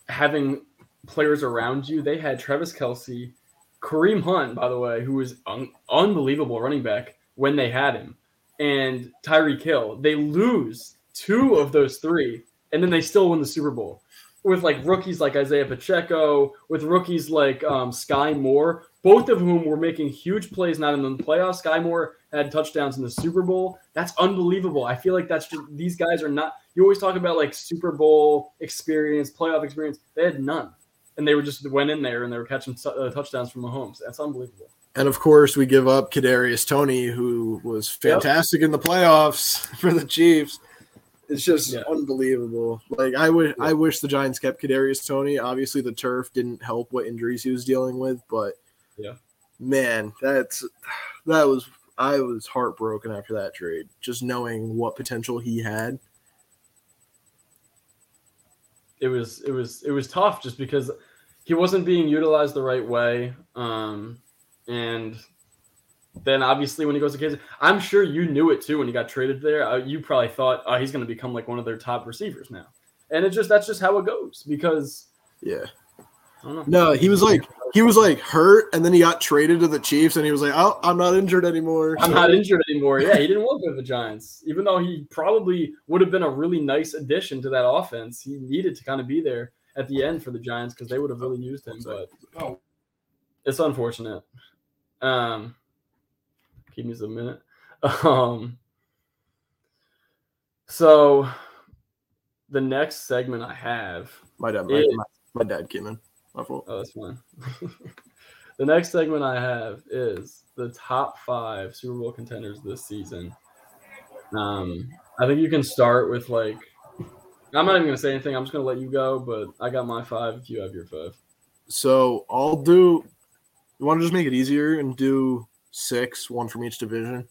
having players around you, they had Travis Kelce, Kareem Hunt, by the way, who was un- unbelievable running back when they had him, and Tyreek Hill. They lose two of those three, and then they still win the Super Bowl with like rookies like Isaiah Pacheco, with rookies like um, Sky Moore, both of whom were making huge plays, not in the playoffs. Sky Moore had touchdowns in the Super Bowl. That's unbelievable. I feel like that's just these guys are not. You always talk about like Super Bowl experience, playoff experience. They had none, and they were just went in there and they were catching t- uh, touchdowns from Mahomes. That's unbelievable. And of course, we give up Kadarius Toney, who was fantastic in the playoffs for the Chiefs. It's just Yeah. unbelievable. Like I would, I wish the Giants kept Kadarius Toney. Obviously, the turf didn't help what injuries he was dealing with, but Yeah. man, that's that was I was heartbroken after that trade, just knowing what potential he had. it was it was it was tough just because he wasn't being utilized the right way. Um, and then obviously when he goes to Kansas, I'm sure you knew it too when he got traded there. Uh, you probably thought, oh, he's going to become like one of their top receivers now. And it's just that's just how it goes because Yeah, I don't know. No, he was like he was like hurt, and then he got traded to the Chiefs, and he was like, "Oh, I'm not injured anymore." I'm not injured anymore. Yeah, he didn't want to go to the Giants, even though he probably would have been a really nice addition to that offense. He needed to kind of be there at the end for the Giants because they would have really used him. But Oh, it's unfortunate. Um, give me a minute. Um, so the next segment I have My dad, my, It- my, my dad came in. My fault. Oh, that's fine. the next segment I have is the top five Super Bowl contenders this season. Um, I think you can start with like, I'm not even gonna say anything. I'm just gonna let you go. But I got my five. If you have your five, So I'll do. You want to just make it easier and do six, one from each division.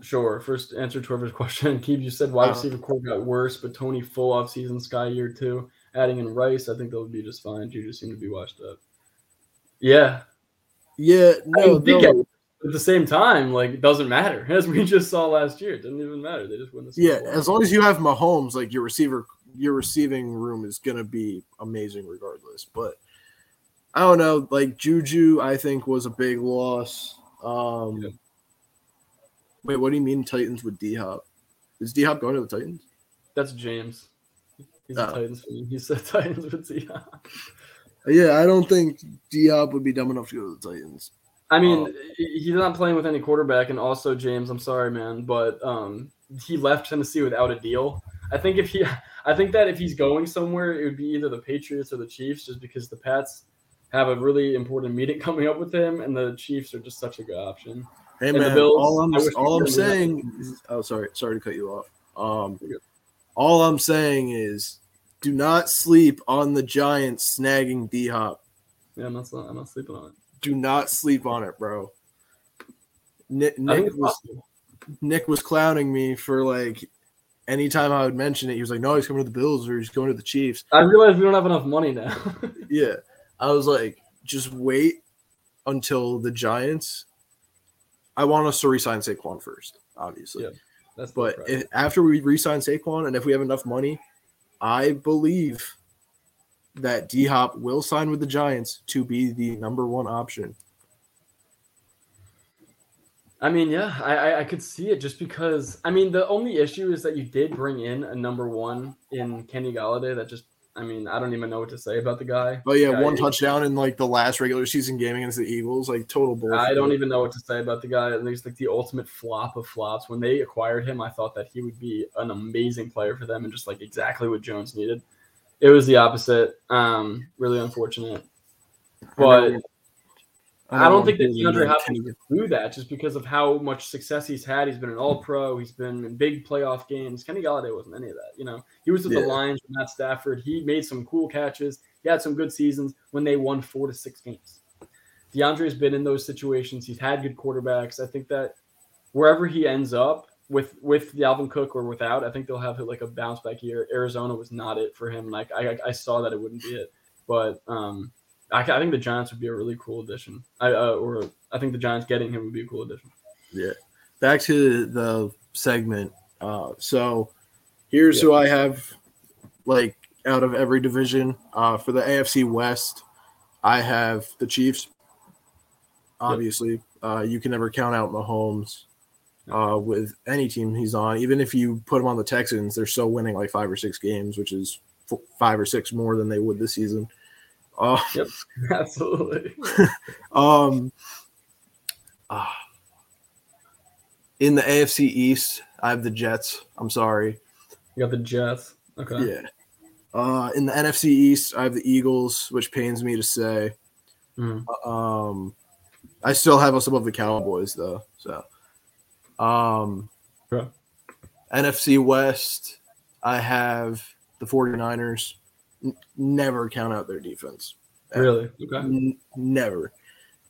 sure. First answer to Trevor's question. Keith, you said wide Uh, receiver core got worse, but Toney full off season Sky year two. Adding in Rice, I think they'll be just fine. Juju seem to be washed up. Yeah, Yeah, no, no. at the same time, like it doesn't matter. As we just saw last year, it didn't even matter. They just win the yeah. As long as you have Mahomes, like your receiver, your receiving room is gonna be amazing regardless. But I don't know. Like Juju, I think was a big loss. Um, Yeah. Wait, what do you mean Titans with D Hop? Is D Hop going to the Titans? That's James. He's a Oh. Titans fan. He said Titans would see. Yeah, I don't think D Hop would be dumb enough to go to the Titans. I mean, he- he's not playing with any quarterback, and also James. I'm sorry, man, but um, he left Tennessee without a deal. I think if he, I think that if he's going somewhere, it would be either the Patriots or the Chiefs, just because the Pats have a really important meeting coming up with him, and the Chiefs are just such a good option. Hey And man, Bills, all I'm all I'm could win that. saying is, oh sorry, sorry to cut you off. Um all I'm saying is do not sleep on the Giants snagging D Hop. Yeah, I'm not, I'm not sleeping on it. Do not sleep on it, bro. Nick, Nick was possible. Nick was clowning me for like anytime I would mention it, he was like, No, he's coming to the Bills or he's going to the Chiefs. I realize we don't have enough money now. Yeah. I was like, just wait until the Giants. I want us to resign Saquon first, obviously. Yeah. That's But if, after we resign Saquon, and if we have enough money, I believe that D Hop will sign with the Giants to be the number one option. I mean, yeah, I, I I could see it just because I mean the only issue is that you did bring in a number one in Kenny Golladay. That just I mean I don't even know what to say about the guy. But yeah, Yeah, one touchdown in like the last regular season game against the Eagles, like total bullshit. I don't even know what to say about the guy. And he's like the ultimate flop of flops. When they acquired him, I thought that he would be an amazing player for them and just like exactly what Jones needed. It was the opposite. Um, really unfortunate. But I don't think that DeAndre Hopkins can do that just because of how much success he's had. He's been an All Pro. He's been in big playoff games. Kenny Golladay wasn't any of that. You know, he was with Yeah. the Lions with Matt Stafford. He made some cool catches. He had some good seasons when they won four to six games. DeAndre's been in those situations. He's had good quarterbacks. I think that wherever he ends up with with Dalvin Cook or without, I think they'll have like a bounce back year. Arizona was not it for him. Like I, I saw that it wouldn't be it, but um, I, I think the Giants would be a really cool addition. I uh, or I think the Giants getting him would be a cool addition. Yeah. Back to the segment. Uh, so here's Yeah. who I have like out of every division. Uh, for the AFC West, I have the Chiefs. Obviously, uh, you can never count out Mahomes uh, with any team he's on. Even if you put him on the Texans, they're still winning like five or six games, which is f- five or six more than they would this season. Uh, Absolutely. um, ah. in the AFC East, I have the Jets. I'm sorry. You got the Jets. Okay. Yeah. Uh, in the NFC East, I have the Eagles, which pains me to say. Mhm. Um, I still have us above the Cowboys, though. So, um, Okay. NFC West, I have the 49ers. N- never count out their defense. Really? Okay. N- never.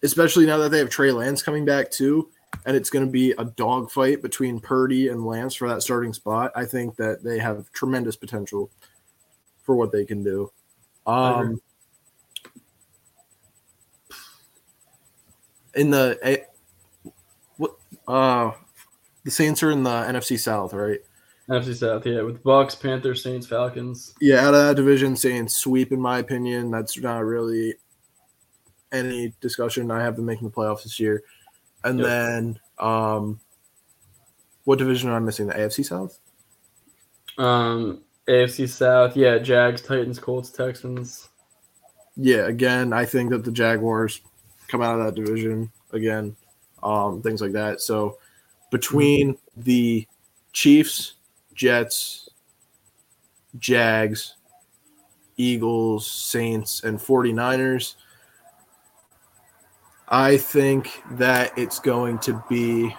Especially now that they have Trey Lance coming back too, and it's going to be a dogfight between Purdy and Lance for that starting spot. I think that they have tremendous potential for what they can do. Um, in the A- what uh the Saints are in the NFC South, right? NFC South, yeah, with Bucs, Panthers, Saints, Falcons. Yeah, out of that division, saying sweep in my opinion. That's not really any discussion. I have them making the playoffs this year. And Yep. then um what division am I missing? The AFC South? Um, AFC South, yeah, Jags, Titans, Colts, Texans. Yeah, again, I think that the Jaguars come out of that division again. Um, things like that. So between the Chiefs, Jets, Jags, Eagles, Saints, and 49ers, I think that it's going to be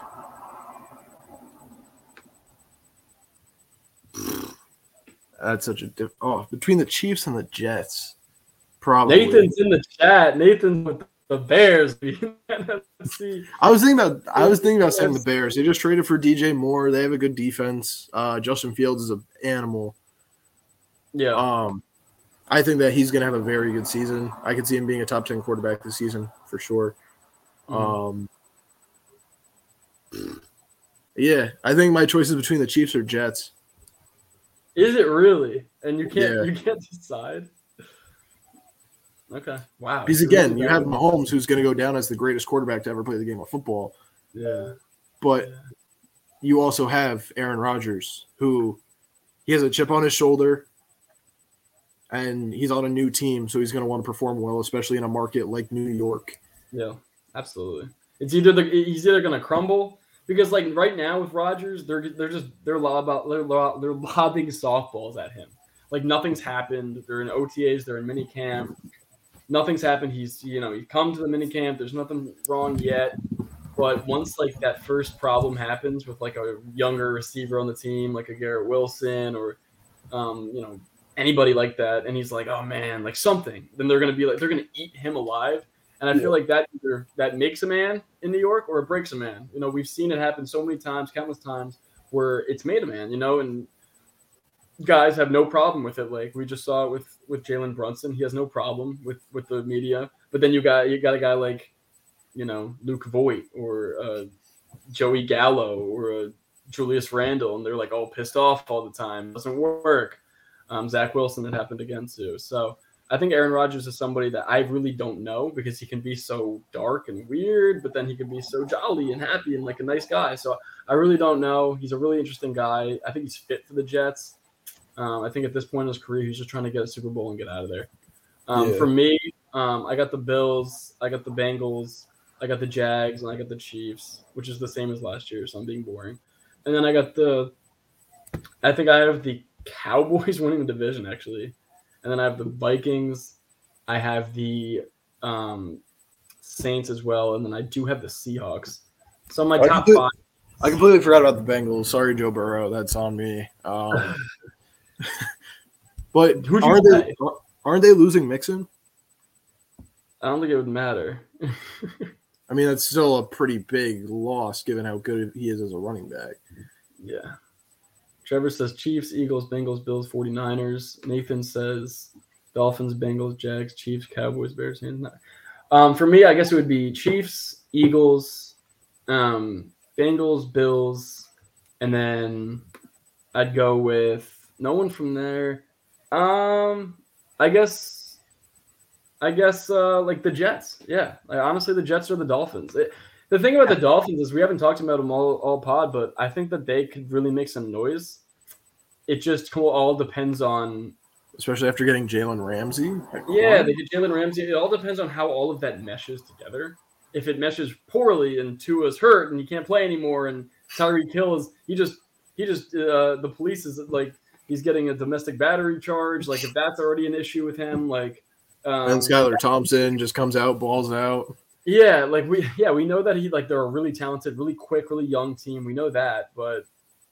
that's such a diff- oh between the Chiefs and the Jets. Probably. Nathan's in the chat. Nathan's with the Bears. I was thinking about I was thinking about saying the Bears. They just traded for DJ Moore. They have a good defense. Uh, Justin Fields is an animal. yeah, Um, I think that he's going to have a very good season. I could see him being a top ten quarterback this season for sure. Mhm. Um, yeah, I think my choices between the Chiefs or Jets. is it really? And you can't Yeah. you can't decide. Okay. Wow. Because again, you have. Mahomes, who's going to go down as the greatest quarterback to ever play the game of football. Yeah. But Yeah. you also have Aaron Rodgers, who he has a chip on his shoulder, and he's on a new team, so he's going to want to perform well, especially in a market like New York. Yeah, absolutely. It's either the he's either gonna crumble because like right now with Rodgers, they're they're just they're lob out they're, lob, they're lobbing softballs at him. Like nothing's happened. They're in OTAs. They're in mini camp. Nothing's happened. He's you know he come to the mini camp. There's nothing wrong yet. But once like that first problem happens with like a younger receiver on the team, like a Garrett Wilson or um, you know anybody like that, and he's like, oh man, like something, then they're gonna be like they're gonna eat him alive. And I Yeah. feel like that either that makes a man in New York or it breaks a man. You know, we've seen it happen so many times, countless times, where it's made a man. You know, and guys have no problem with it. Like we just saw it with with Jalen Brunson, he has no problem with with the media. But then you got you got a guy like, you know, Luke Voit or uh, Joey Gallo or uh, Julius Randle, and they're like all pissed off all the time. Doesn't work. Um, Zach Wilson, it happened again too. So I think Aaron Rodgers is somebody that I really don't know because he can be so dark and weird, but then he can be so jolly and happy and like a nice guy. So I really don't know. He's a really interesting guy. I think he's fit for the Jets. Um, I think at this point in his career, he's just trying to get a Super Bowl and get out of there. Um, Yeah. For me, um, I got the Bills, I got the Bengals, I got the Jags, and I got the Chiefs, which is the same as last year. So I'm being boring. And then I got the, I think I have the Cowboys winning the division actually, and then I have the Vikings. I have the um, Saints as well, and then I do have the Seahawks. So my I top did- five. I completely forgot about the Bengals. Sorry, Joe Burrow. That's on me. Um, but Who'd aren't they, play? aren't they losing Mixon? I don't think it would matter. I mean, that's still a pretty big loss given how good he is as a running back. yeah. Trevor says Chiefs, Eagles, Bengals, Bills, 49ers. Nathan says Dolphins, Bengals, Jags, Chiefs, Cowboys, Bears. Um, for me, I guess it would be Chiefs, Eagles, um, Bengals, Bills, and then I'd go with no one from there. Um, I guess, I guess uh, like the Jets. Yeah, like, honestly, the Jets or the Dolphins. It, the thing about the Dolphins is we haven't talked about them all, all pod, but I think that they could really make some noise. It just all depends on Especially after getting Jalen Ramsey. yeah, they get Jalen Ramsey. It all depends on how all of that meshes together. If it meshes poorly and Tua's hurt and he can't play anymore, and Tyreek Hill is he just he just uh, the police is like he's getting a domestic battery charge. Like if that's already an issue with him, like um, and Skylar Thompson just comes out, balls out. yeah, like we yeah we know that he like they're a really talented, really quick, really young team. We know that, but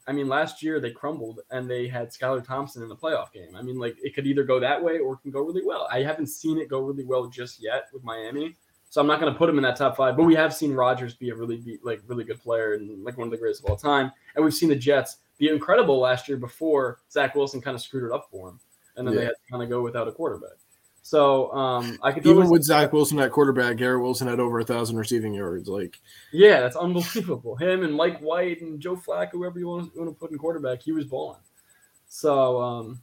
I mean last year they crumbled and they had Skylar Thompson in the playoff game. I mean like it could either go that way or it can go really well. I haven't seen it go really well just yet with Miami, so I'm not going to put him in that top five. But we have seen Rodgers be a really be, like really good player and like one of the greatest of all time, and we've seen the Jets be incredible last year before Zach Wilson kind of screwed it up for him, and then they had to kind of go without a quarterback. So um, I could Even with Zach Wilson at quarterback, Garrett Wilson had over a thousand receiving yards. Like Yeah, that's unbelievable. Him and Mike White and Joe Flacco, whoever you want, to put in quarterback, he was balling. So um,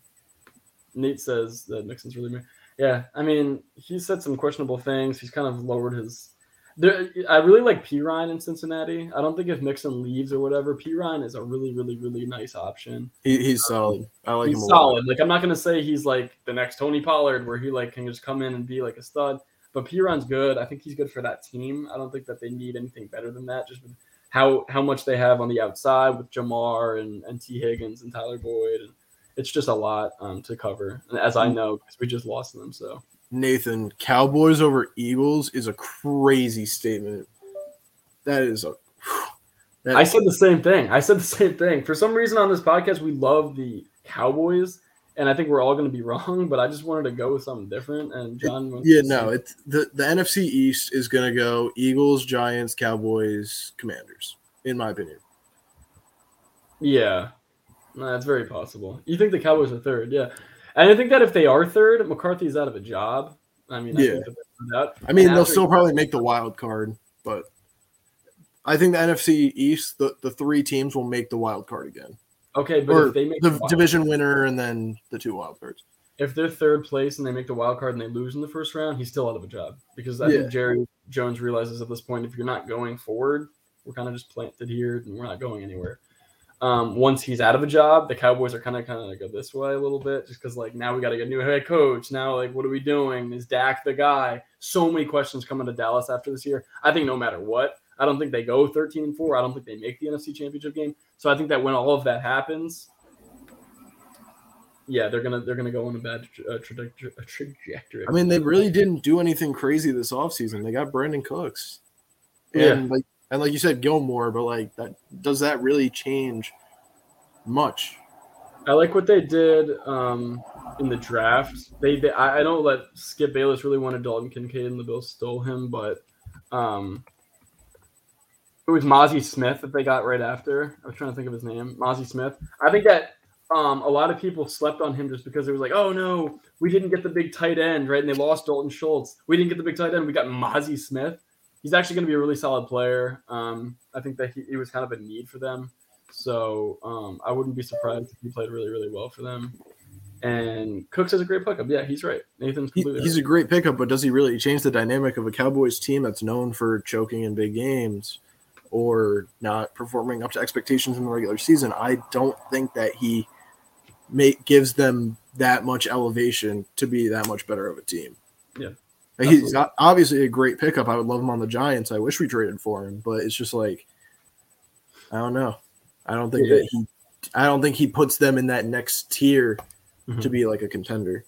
Nate says that Mixon's really. Yeah, I mean, he said some questionable things. He's kind of lowered his. There, I really like Perine in Cincinnati. I don't think if Mixon leaves or whatever, Perine is a really, really, really nice option. he, he's solid. I like he's him solid. Like I'm not gonna say he's like the next Tony Pollard, where he like can just come in and be like a stud. But Perine's good. I think he's good for that team. I don't think that they need anything better than that. Just with how how much they have on the outside with Ja'Marr and, and Tee Higgins and Tyler Boyd, and it's just a lot um, to cover. As I know, because we just lost them. So Nathan, Cowboys over Eagles is a crazy statement. That is a. That, I said the same thing. I said the same thing. For some reason on this podcast, we love the Cowboys, and I think we're all going to be wrong. But I just wanted to go with something different. And John, went yeah, no, it's the the NFC East is going to go Eagles, Giants, Cowboys, Commanders. In my opinion, Yeah, no, that's very possible. You think the Cowboys are third? Yeah, and I think that if they are third, McCarthy's out of a job. I mean, I Yeah. think that they're no doubt. I mean And they'll still probably make the wild card, but I think the NFC East, the, the three teams will make the wild card again, okay, but or if they make the the division winner and then the two wild cards. if they're third place and they make the wild card and they lose in the first round, he's still out of a job because I Yeah. think Jerry Jones realizes at this point if you're not going forward, we're kind of just planted here and we're not going anywhere. Um, once he's out of a job, the Cowboys are kind of kind of go this way a little bit, just because like now we got to get a new head coach. Now like what are we doing? Is Dak the guy? So many questions coming to Dallas after this year. I think no matter what, I don't think they go 13 and four. I don't think they make the NFC Championship game. So I think that when all of that happens, yeah, they're gonna they're gonna go on a bad tra- uh, trajectory. A trajectory. I mean, they really didn't do anything crazy this offseason. They got Brandin Cooks. And like and like you said, Gilmore, but like that does that really change much? I like what they did um, in the draft. They, they don't let Skip Bayless really wanted Dalton Kincaid and the Bills stole him, but um, it was Mazi Smith that they got right after. I was trying to think of his name, Mazi Smith. I think that um, a lot of people slept on him just because it was like, oh no, we didn't get the big tight end, right? And they lost Dalton Schultz. We didn't get the big tight end. We got Mazi Smith. He's actually going to be a really solid player. Um, I think that he, he was kind of a need for them. So um, I wouldn't be surprised if he played really, really well for them. And Cooks is a great pickup. Yeah, he's right. Nathan's He, completely he's a great pickup, but does he really change the dynamic of a Cowboys team that's known for choking in big games or not performing up to expectations in the regular season? I don't think that he make, gives them that much elevation to be that much better of a team. Yeah, Like, he's absolutely. obviously a great pickup. I would love him on the Giants. I wish we traded for him, but it's just like I don't know. I don't think Yeah. that he. I don't think he puts them in that next tier Mhm. to be like a contender.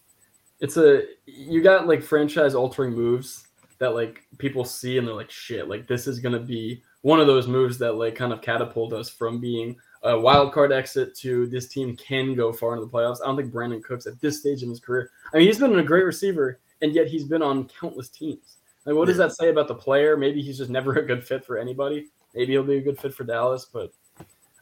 it's a you got like franchise altering moves that like people see and they're like shit like this is gonna be one of those moves that like kind of catapult us from being a wild card exit to this team can go far into the playoffs. I don't think Brandin Cooks at this stage in his career. I mean, he's been a great receiver, and yet he's been on countless teams. Like, what does that say about the player? Maybe he's just never a good fit for anybody. Maybe he'll be a good fit for Dallas, but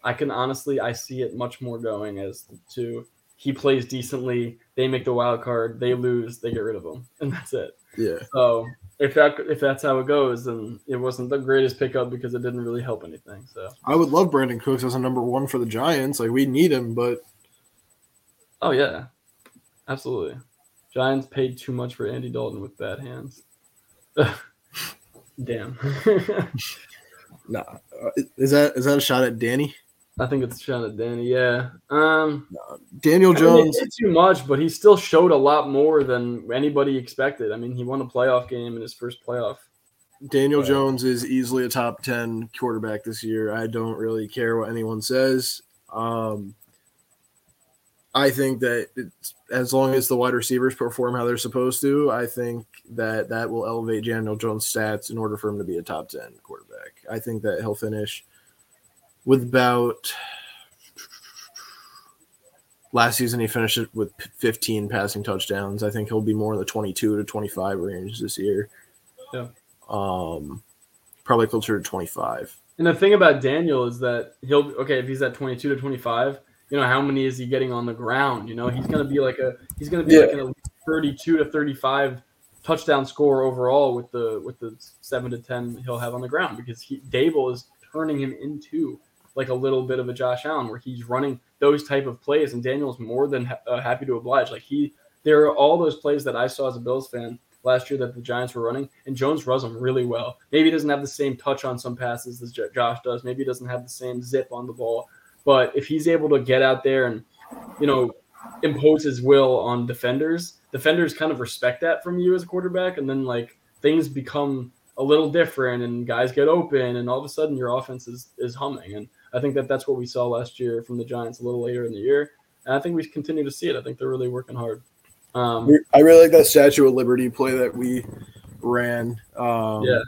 I can honestly I see it much more going as to he plays decently, they make the wild card, they lose, they get rid of him, and that's it. Yeah. So if that if that's how it goes, then it wasn't the greatest pickup because it didn't really help anything. So I would love Brandin Cooks as a number one for the Giants. Like we need him, but oh yeah, absolutely. Giants paid too much for Andy Dalton with bad hands. Damn. nah. Uh, Is that is that a shot at Danny? I think it's a shot at Danny. Yeah. Um, Daniel I mean, Jones. too much, but he still showed a lot more than anybody expected. I mean, he won a playoff game in his first playoff. Daniel Right. Jones is easily a top ten quarterback this year. I don't really care what anyone says. Um, I think that it's, as long as the wide receivers perform how they're supposed to, I think that that will elevate Daniel Jones' stats in order for him to be a top ten quarterback. I think that he'll finish with about last season he finished it with 15 passing touchdowns. I think he'll be more in the 22 to 25 range this year. Yeah. Um, probably closer to 25. And the thing about Daniel is that he'll okay if he's at 22 to 25, you know how many is he getting on the ground? You know he's gonna be like a he's gonna be Yeah. like an elite, 32 to 35 touchdown score overall with the with the seven to ten he'll have on the ground because he Daboll is turning him into like a little bit of a Josh Allen where he's running those type of plays and Daniel's more than ha- uh, happy to oblige. Like he there are all those plays that I saw as a Bills fan last year that the Giants were running, and Jones runs them really well. Maybe he doesn't have the same touch on some passes as Josh does. Maybe he doesn't have the same zip on the ball. But if he's able to get out there and, you know, impose his will on defenders, defenders kind of respect that from you as a quarterback. And then, like, things become a little different and guys get open, and all of a sudden your offense is, is humming. And I think that that's what we saw last year from the Giants a little later in the year. And I think we continue to see it. I think they're really working hard. Um, I really like that Statue of Liberty play that we ran. Um, yeah,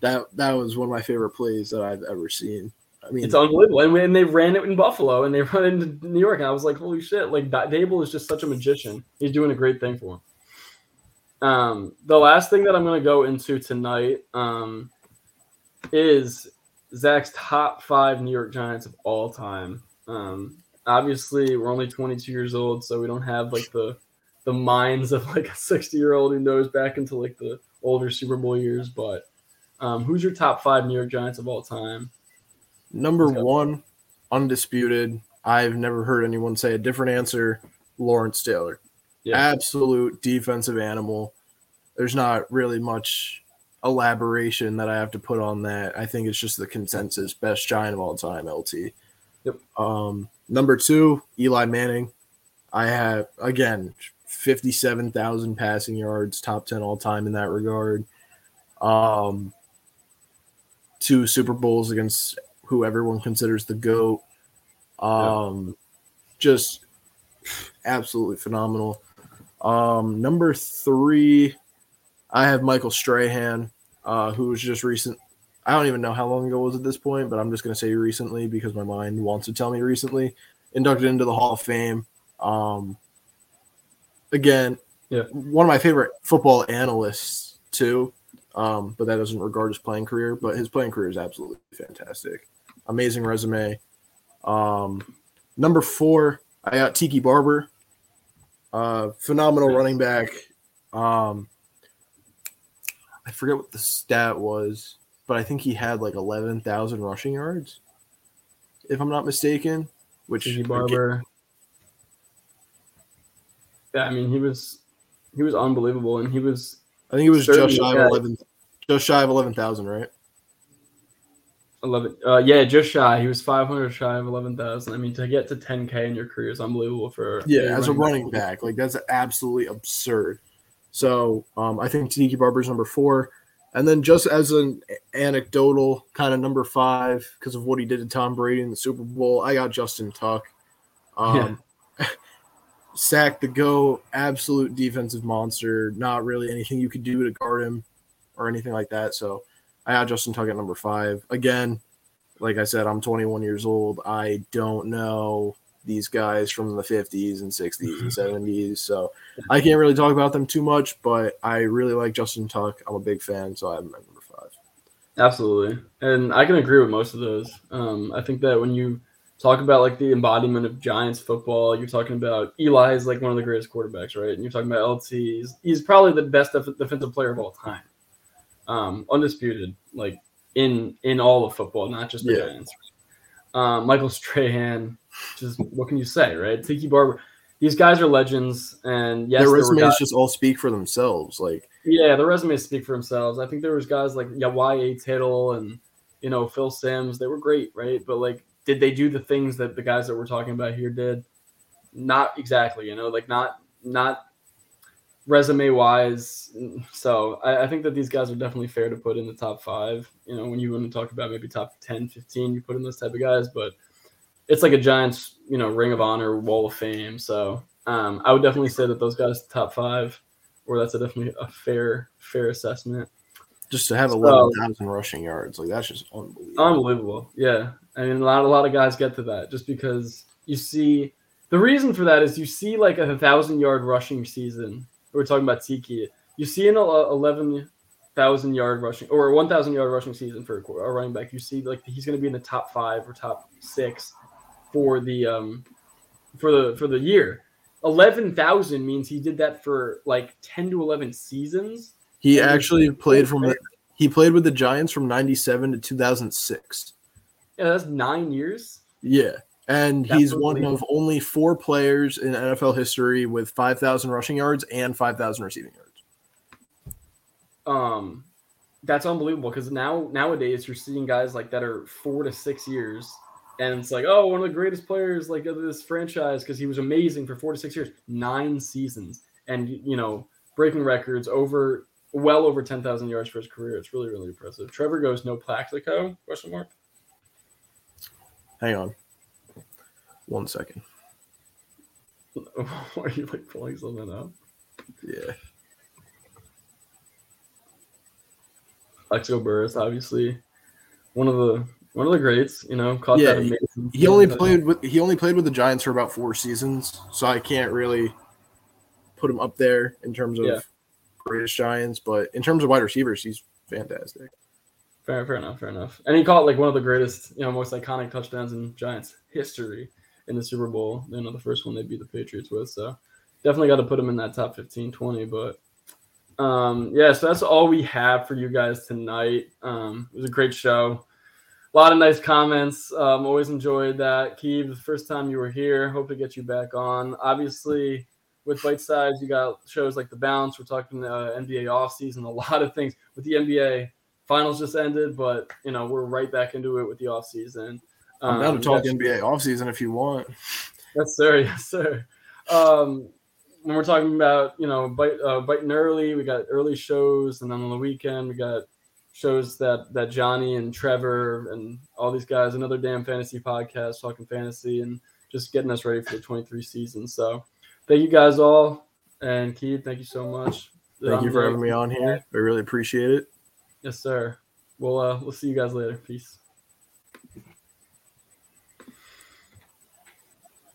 that that was one of my favorite plays that I've ever seen. I mean, it's unbelievable. And they ran it in Buffalo and they run into New York, and I was like, holy shit! Like Daboll is just such a magician. He's doing a great thing for him. Um, the last thing that I'm going to go into tonight um, is Zach's top five New York Giants of all time. Um, obviously, we're only 22 years old, so we don't have like the the minds of like a 60 year old who knows back into like the older Super Bowl years. But um, who's your top five New York Giants of all time? Number one, undisputed. I've never heard anyone say a different answer. Lawrence Taylor, yeah. absolute defensive animal. There's not really much elaboration that I have to put on that. I think it's just the consensus best giant of all time, LT. Yep. Um, number two, Eli Manning. I have again 57,000 passing yards, top 10 all time in that regard. Um, two Super Bowls against who everyone considers the GOAT. Um, yeah. Just absolutely phenomenal. Um, number three, I have Michael Strahan, uh, who was just recent. I don't even know how long ago was at this point, but I'm just going to say recently because my mind wants to tell me recently. Inducted into the Hall of Fame. Um, again, yeah, one of my favorite football analysts too. Um, but that doesn't regard his playing career. But his playing career is absolutely fantastic. Amazing resume. Um, number four, I got Tiki Barber. Uh, phenomenal running back. Um, I forget what the stat was, but I think he had like eleven thousand rushing yards, if I'm not mistaken. Which Tiki Barber. Yeah, I mean he was he was unbelievable, and he was. I think he was just shy of eleven, just shy of eleven thousand, right? Eleven, uh, yeah, just shy. He was five hundred shy of eleven thousand. I mean, to get to ten k in your career is unbelievable for yeah, a as a running back. back. Like that's absolutely absurd. So um, I think Tiki Barber's number four, and then just as an anecdotal kind of number five because of what he did to Tom Brady in the Super Bowl, I got Justin Tuck. Um, yeah. sack the go, absolute defensive monster. Not really anything you could do to guard him or anything like that. So I had Justin Tuck at number five. Again, like I said, I'm 21 years old. I don't know these guys from the 50s and 60s and 70s. So I can't really talk about them too much, but I really like Justin Tuck. I'm a big fan, so I'm at number five. Absolutely. And I can agree with most of those. Um, I think that when you talk about like the embodiment of Giants football. You're talking about Eli is like one of the greatest quarterbacks, right? And you're talking about LT. He's, he's probably the best def- defensive player of all time, um, undisputed, like in in all of football, not just the yeah. Giants. Um, Michael Strahan, just what can you say, right? Tiki Barber. These guys are legends, and yes, their resumes guys, just all speak for themselves. Like, yeah, the resumes speak for themselves. I think there was guys like yeah, Y.A. Tittle and you know Phil Simms. They were great, right? But like did they do the things that the guys that we're talking about here did? Not exactly, you know, like not not resume wise. So I, I, think that these guys are definitely fair to put in the top five. You know, when you want to talk about maybe top 10, 15, you put in those type of guys, but it's like a Giants, you know, Ring of Honor, Wall of Fame. So um, I would definitely say that those guys top five, or that's a definitely a fair fair assessment. Just to have eleven thousand rushing yards, like that's just unbelievable. Unbelievable, yeah. I mean, a lot, a lot of guys get to that just because you see the reason for that is you see like a thousand yard rushing season. We're talking about Tiki. You see in an eleven thousand yard rushing or one thousand yard rushing season for a running back. You see like he's going to be in the top five or top six for the um for the for the year. eleven thousand means he did that for like ten to eleven seasons. He actually played from the, he played with the Giants from 97 to 2006. Yeah, that's nine years. Yeah. And he's one of only four players in NFL history with 5,000 rushing yards and 5,000 receiving yards. Um, that's unbelievable because now nowadays you're seeing guys like that are four to six years, and it's like, oh, one of the greatest players like of this franchise because he was amazing for four to six years, nine seasons, and you know breaking records over well over ten thousand yards for his career. It's really really impressive. Trevor goes no Plaxico? Question mark. Hang on. One second. Why Are you like pulling something up? Yeah. Plaxico Burress, obviously one of the one of the greats. You know, caught Yeah, that amazing. He only played with he only played with the Giants for about four seasons, so I can't really put him up there in terms of Yeah. greatest Giants. But in terms of wide receivers, he's fantastic. Fair, fair enough, fair enough. And he caught like one of the greatest, you know, most iconic touchdowns in Giants history in the Super Bowl. You know, the first one they beat the Patriots with. So definitely got to put him in that top 15, 20. But um, yeah, so that's all we have for you guys tonight. Um, it was a great show. A lot of nice comments. Um, always enjoyed that. Keeb, the first time you were here. Hope to get you back on. Obviously, with Bite Size, you got shows like The Bounce. We're talking uh, NBA offseason, a lot of things. With the NBA, finals just ended, but you know we're right back into it with the offseason. I'm down to Um, talk NBA offseason if you want. Yes, sir. Yes, sir. Um, when we're talking about you know bite, uh, biting early, we got early shows, and then on the weekend we got shows that that Johnny and Trevor and all these guys, another damn fantasy podcast talking fantasy and just getting us ready for the 23 season. So thank you guys all, and Keith, thank you so much. Thank you for Um, having me on here. I really appreciate it. Yes, sir. We'll uh, we'll see you guys later. Peace.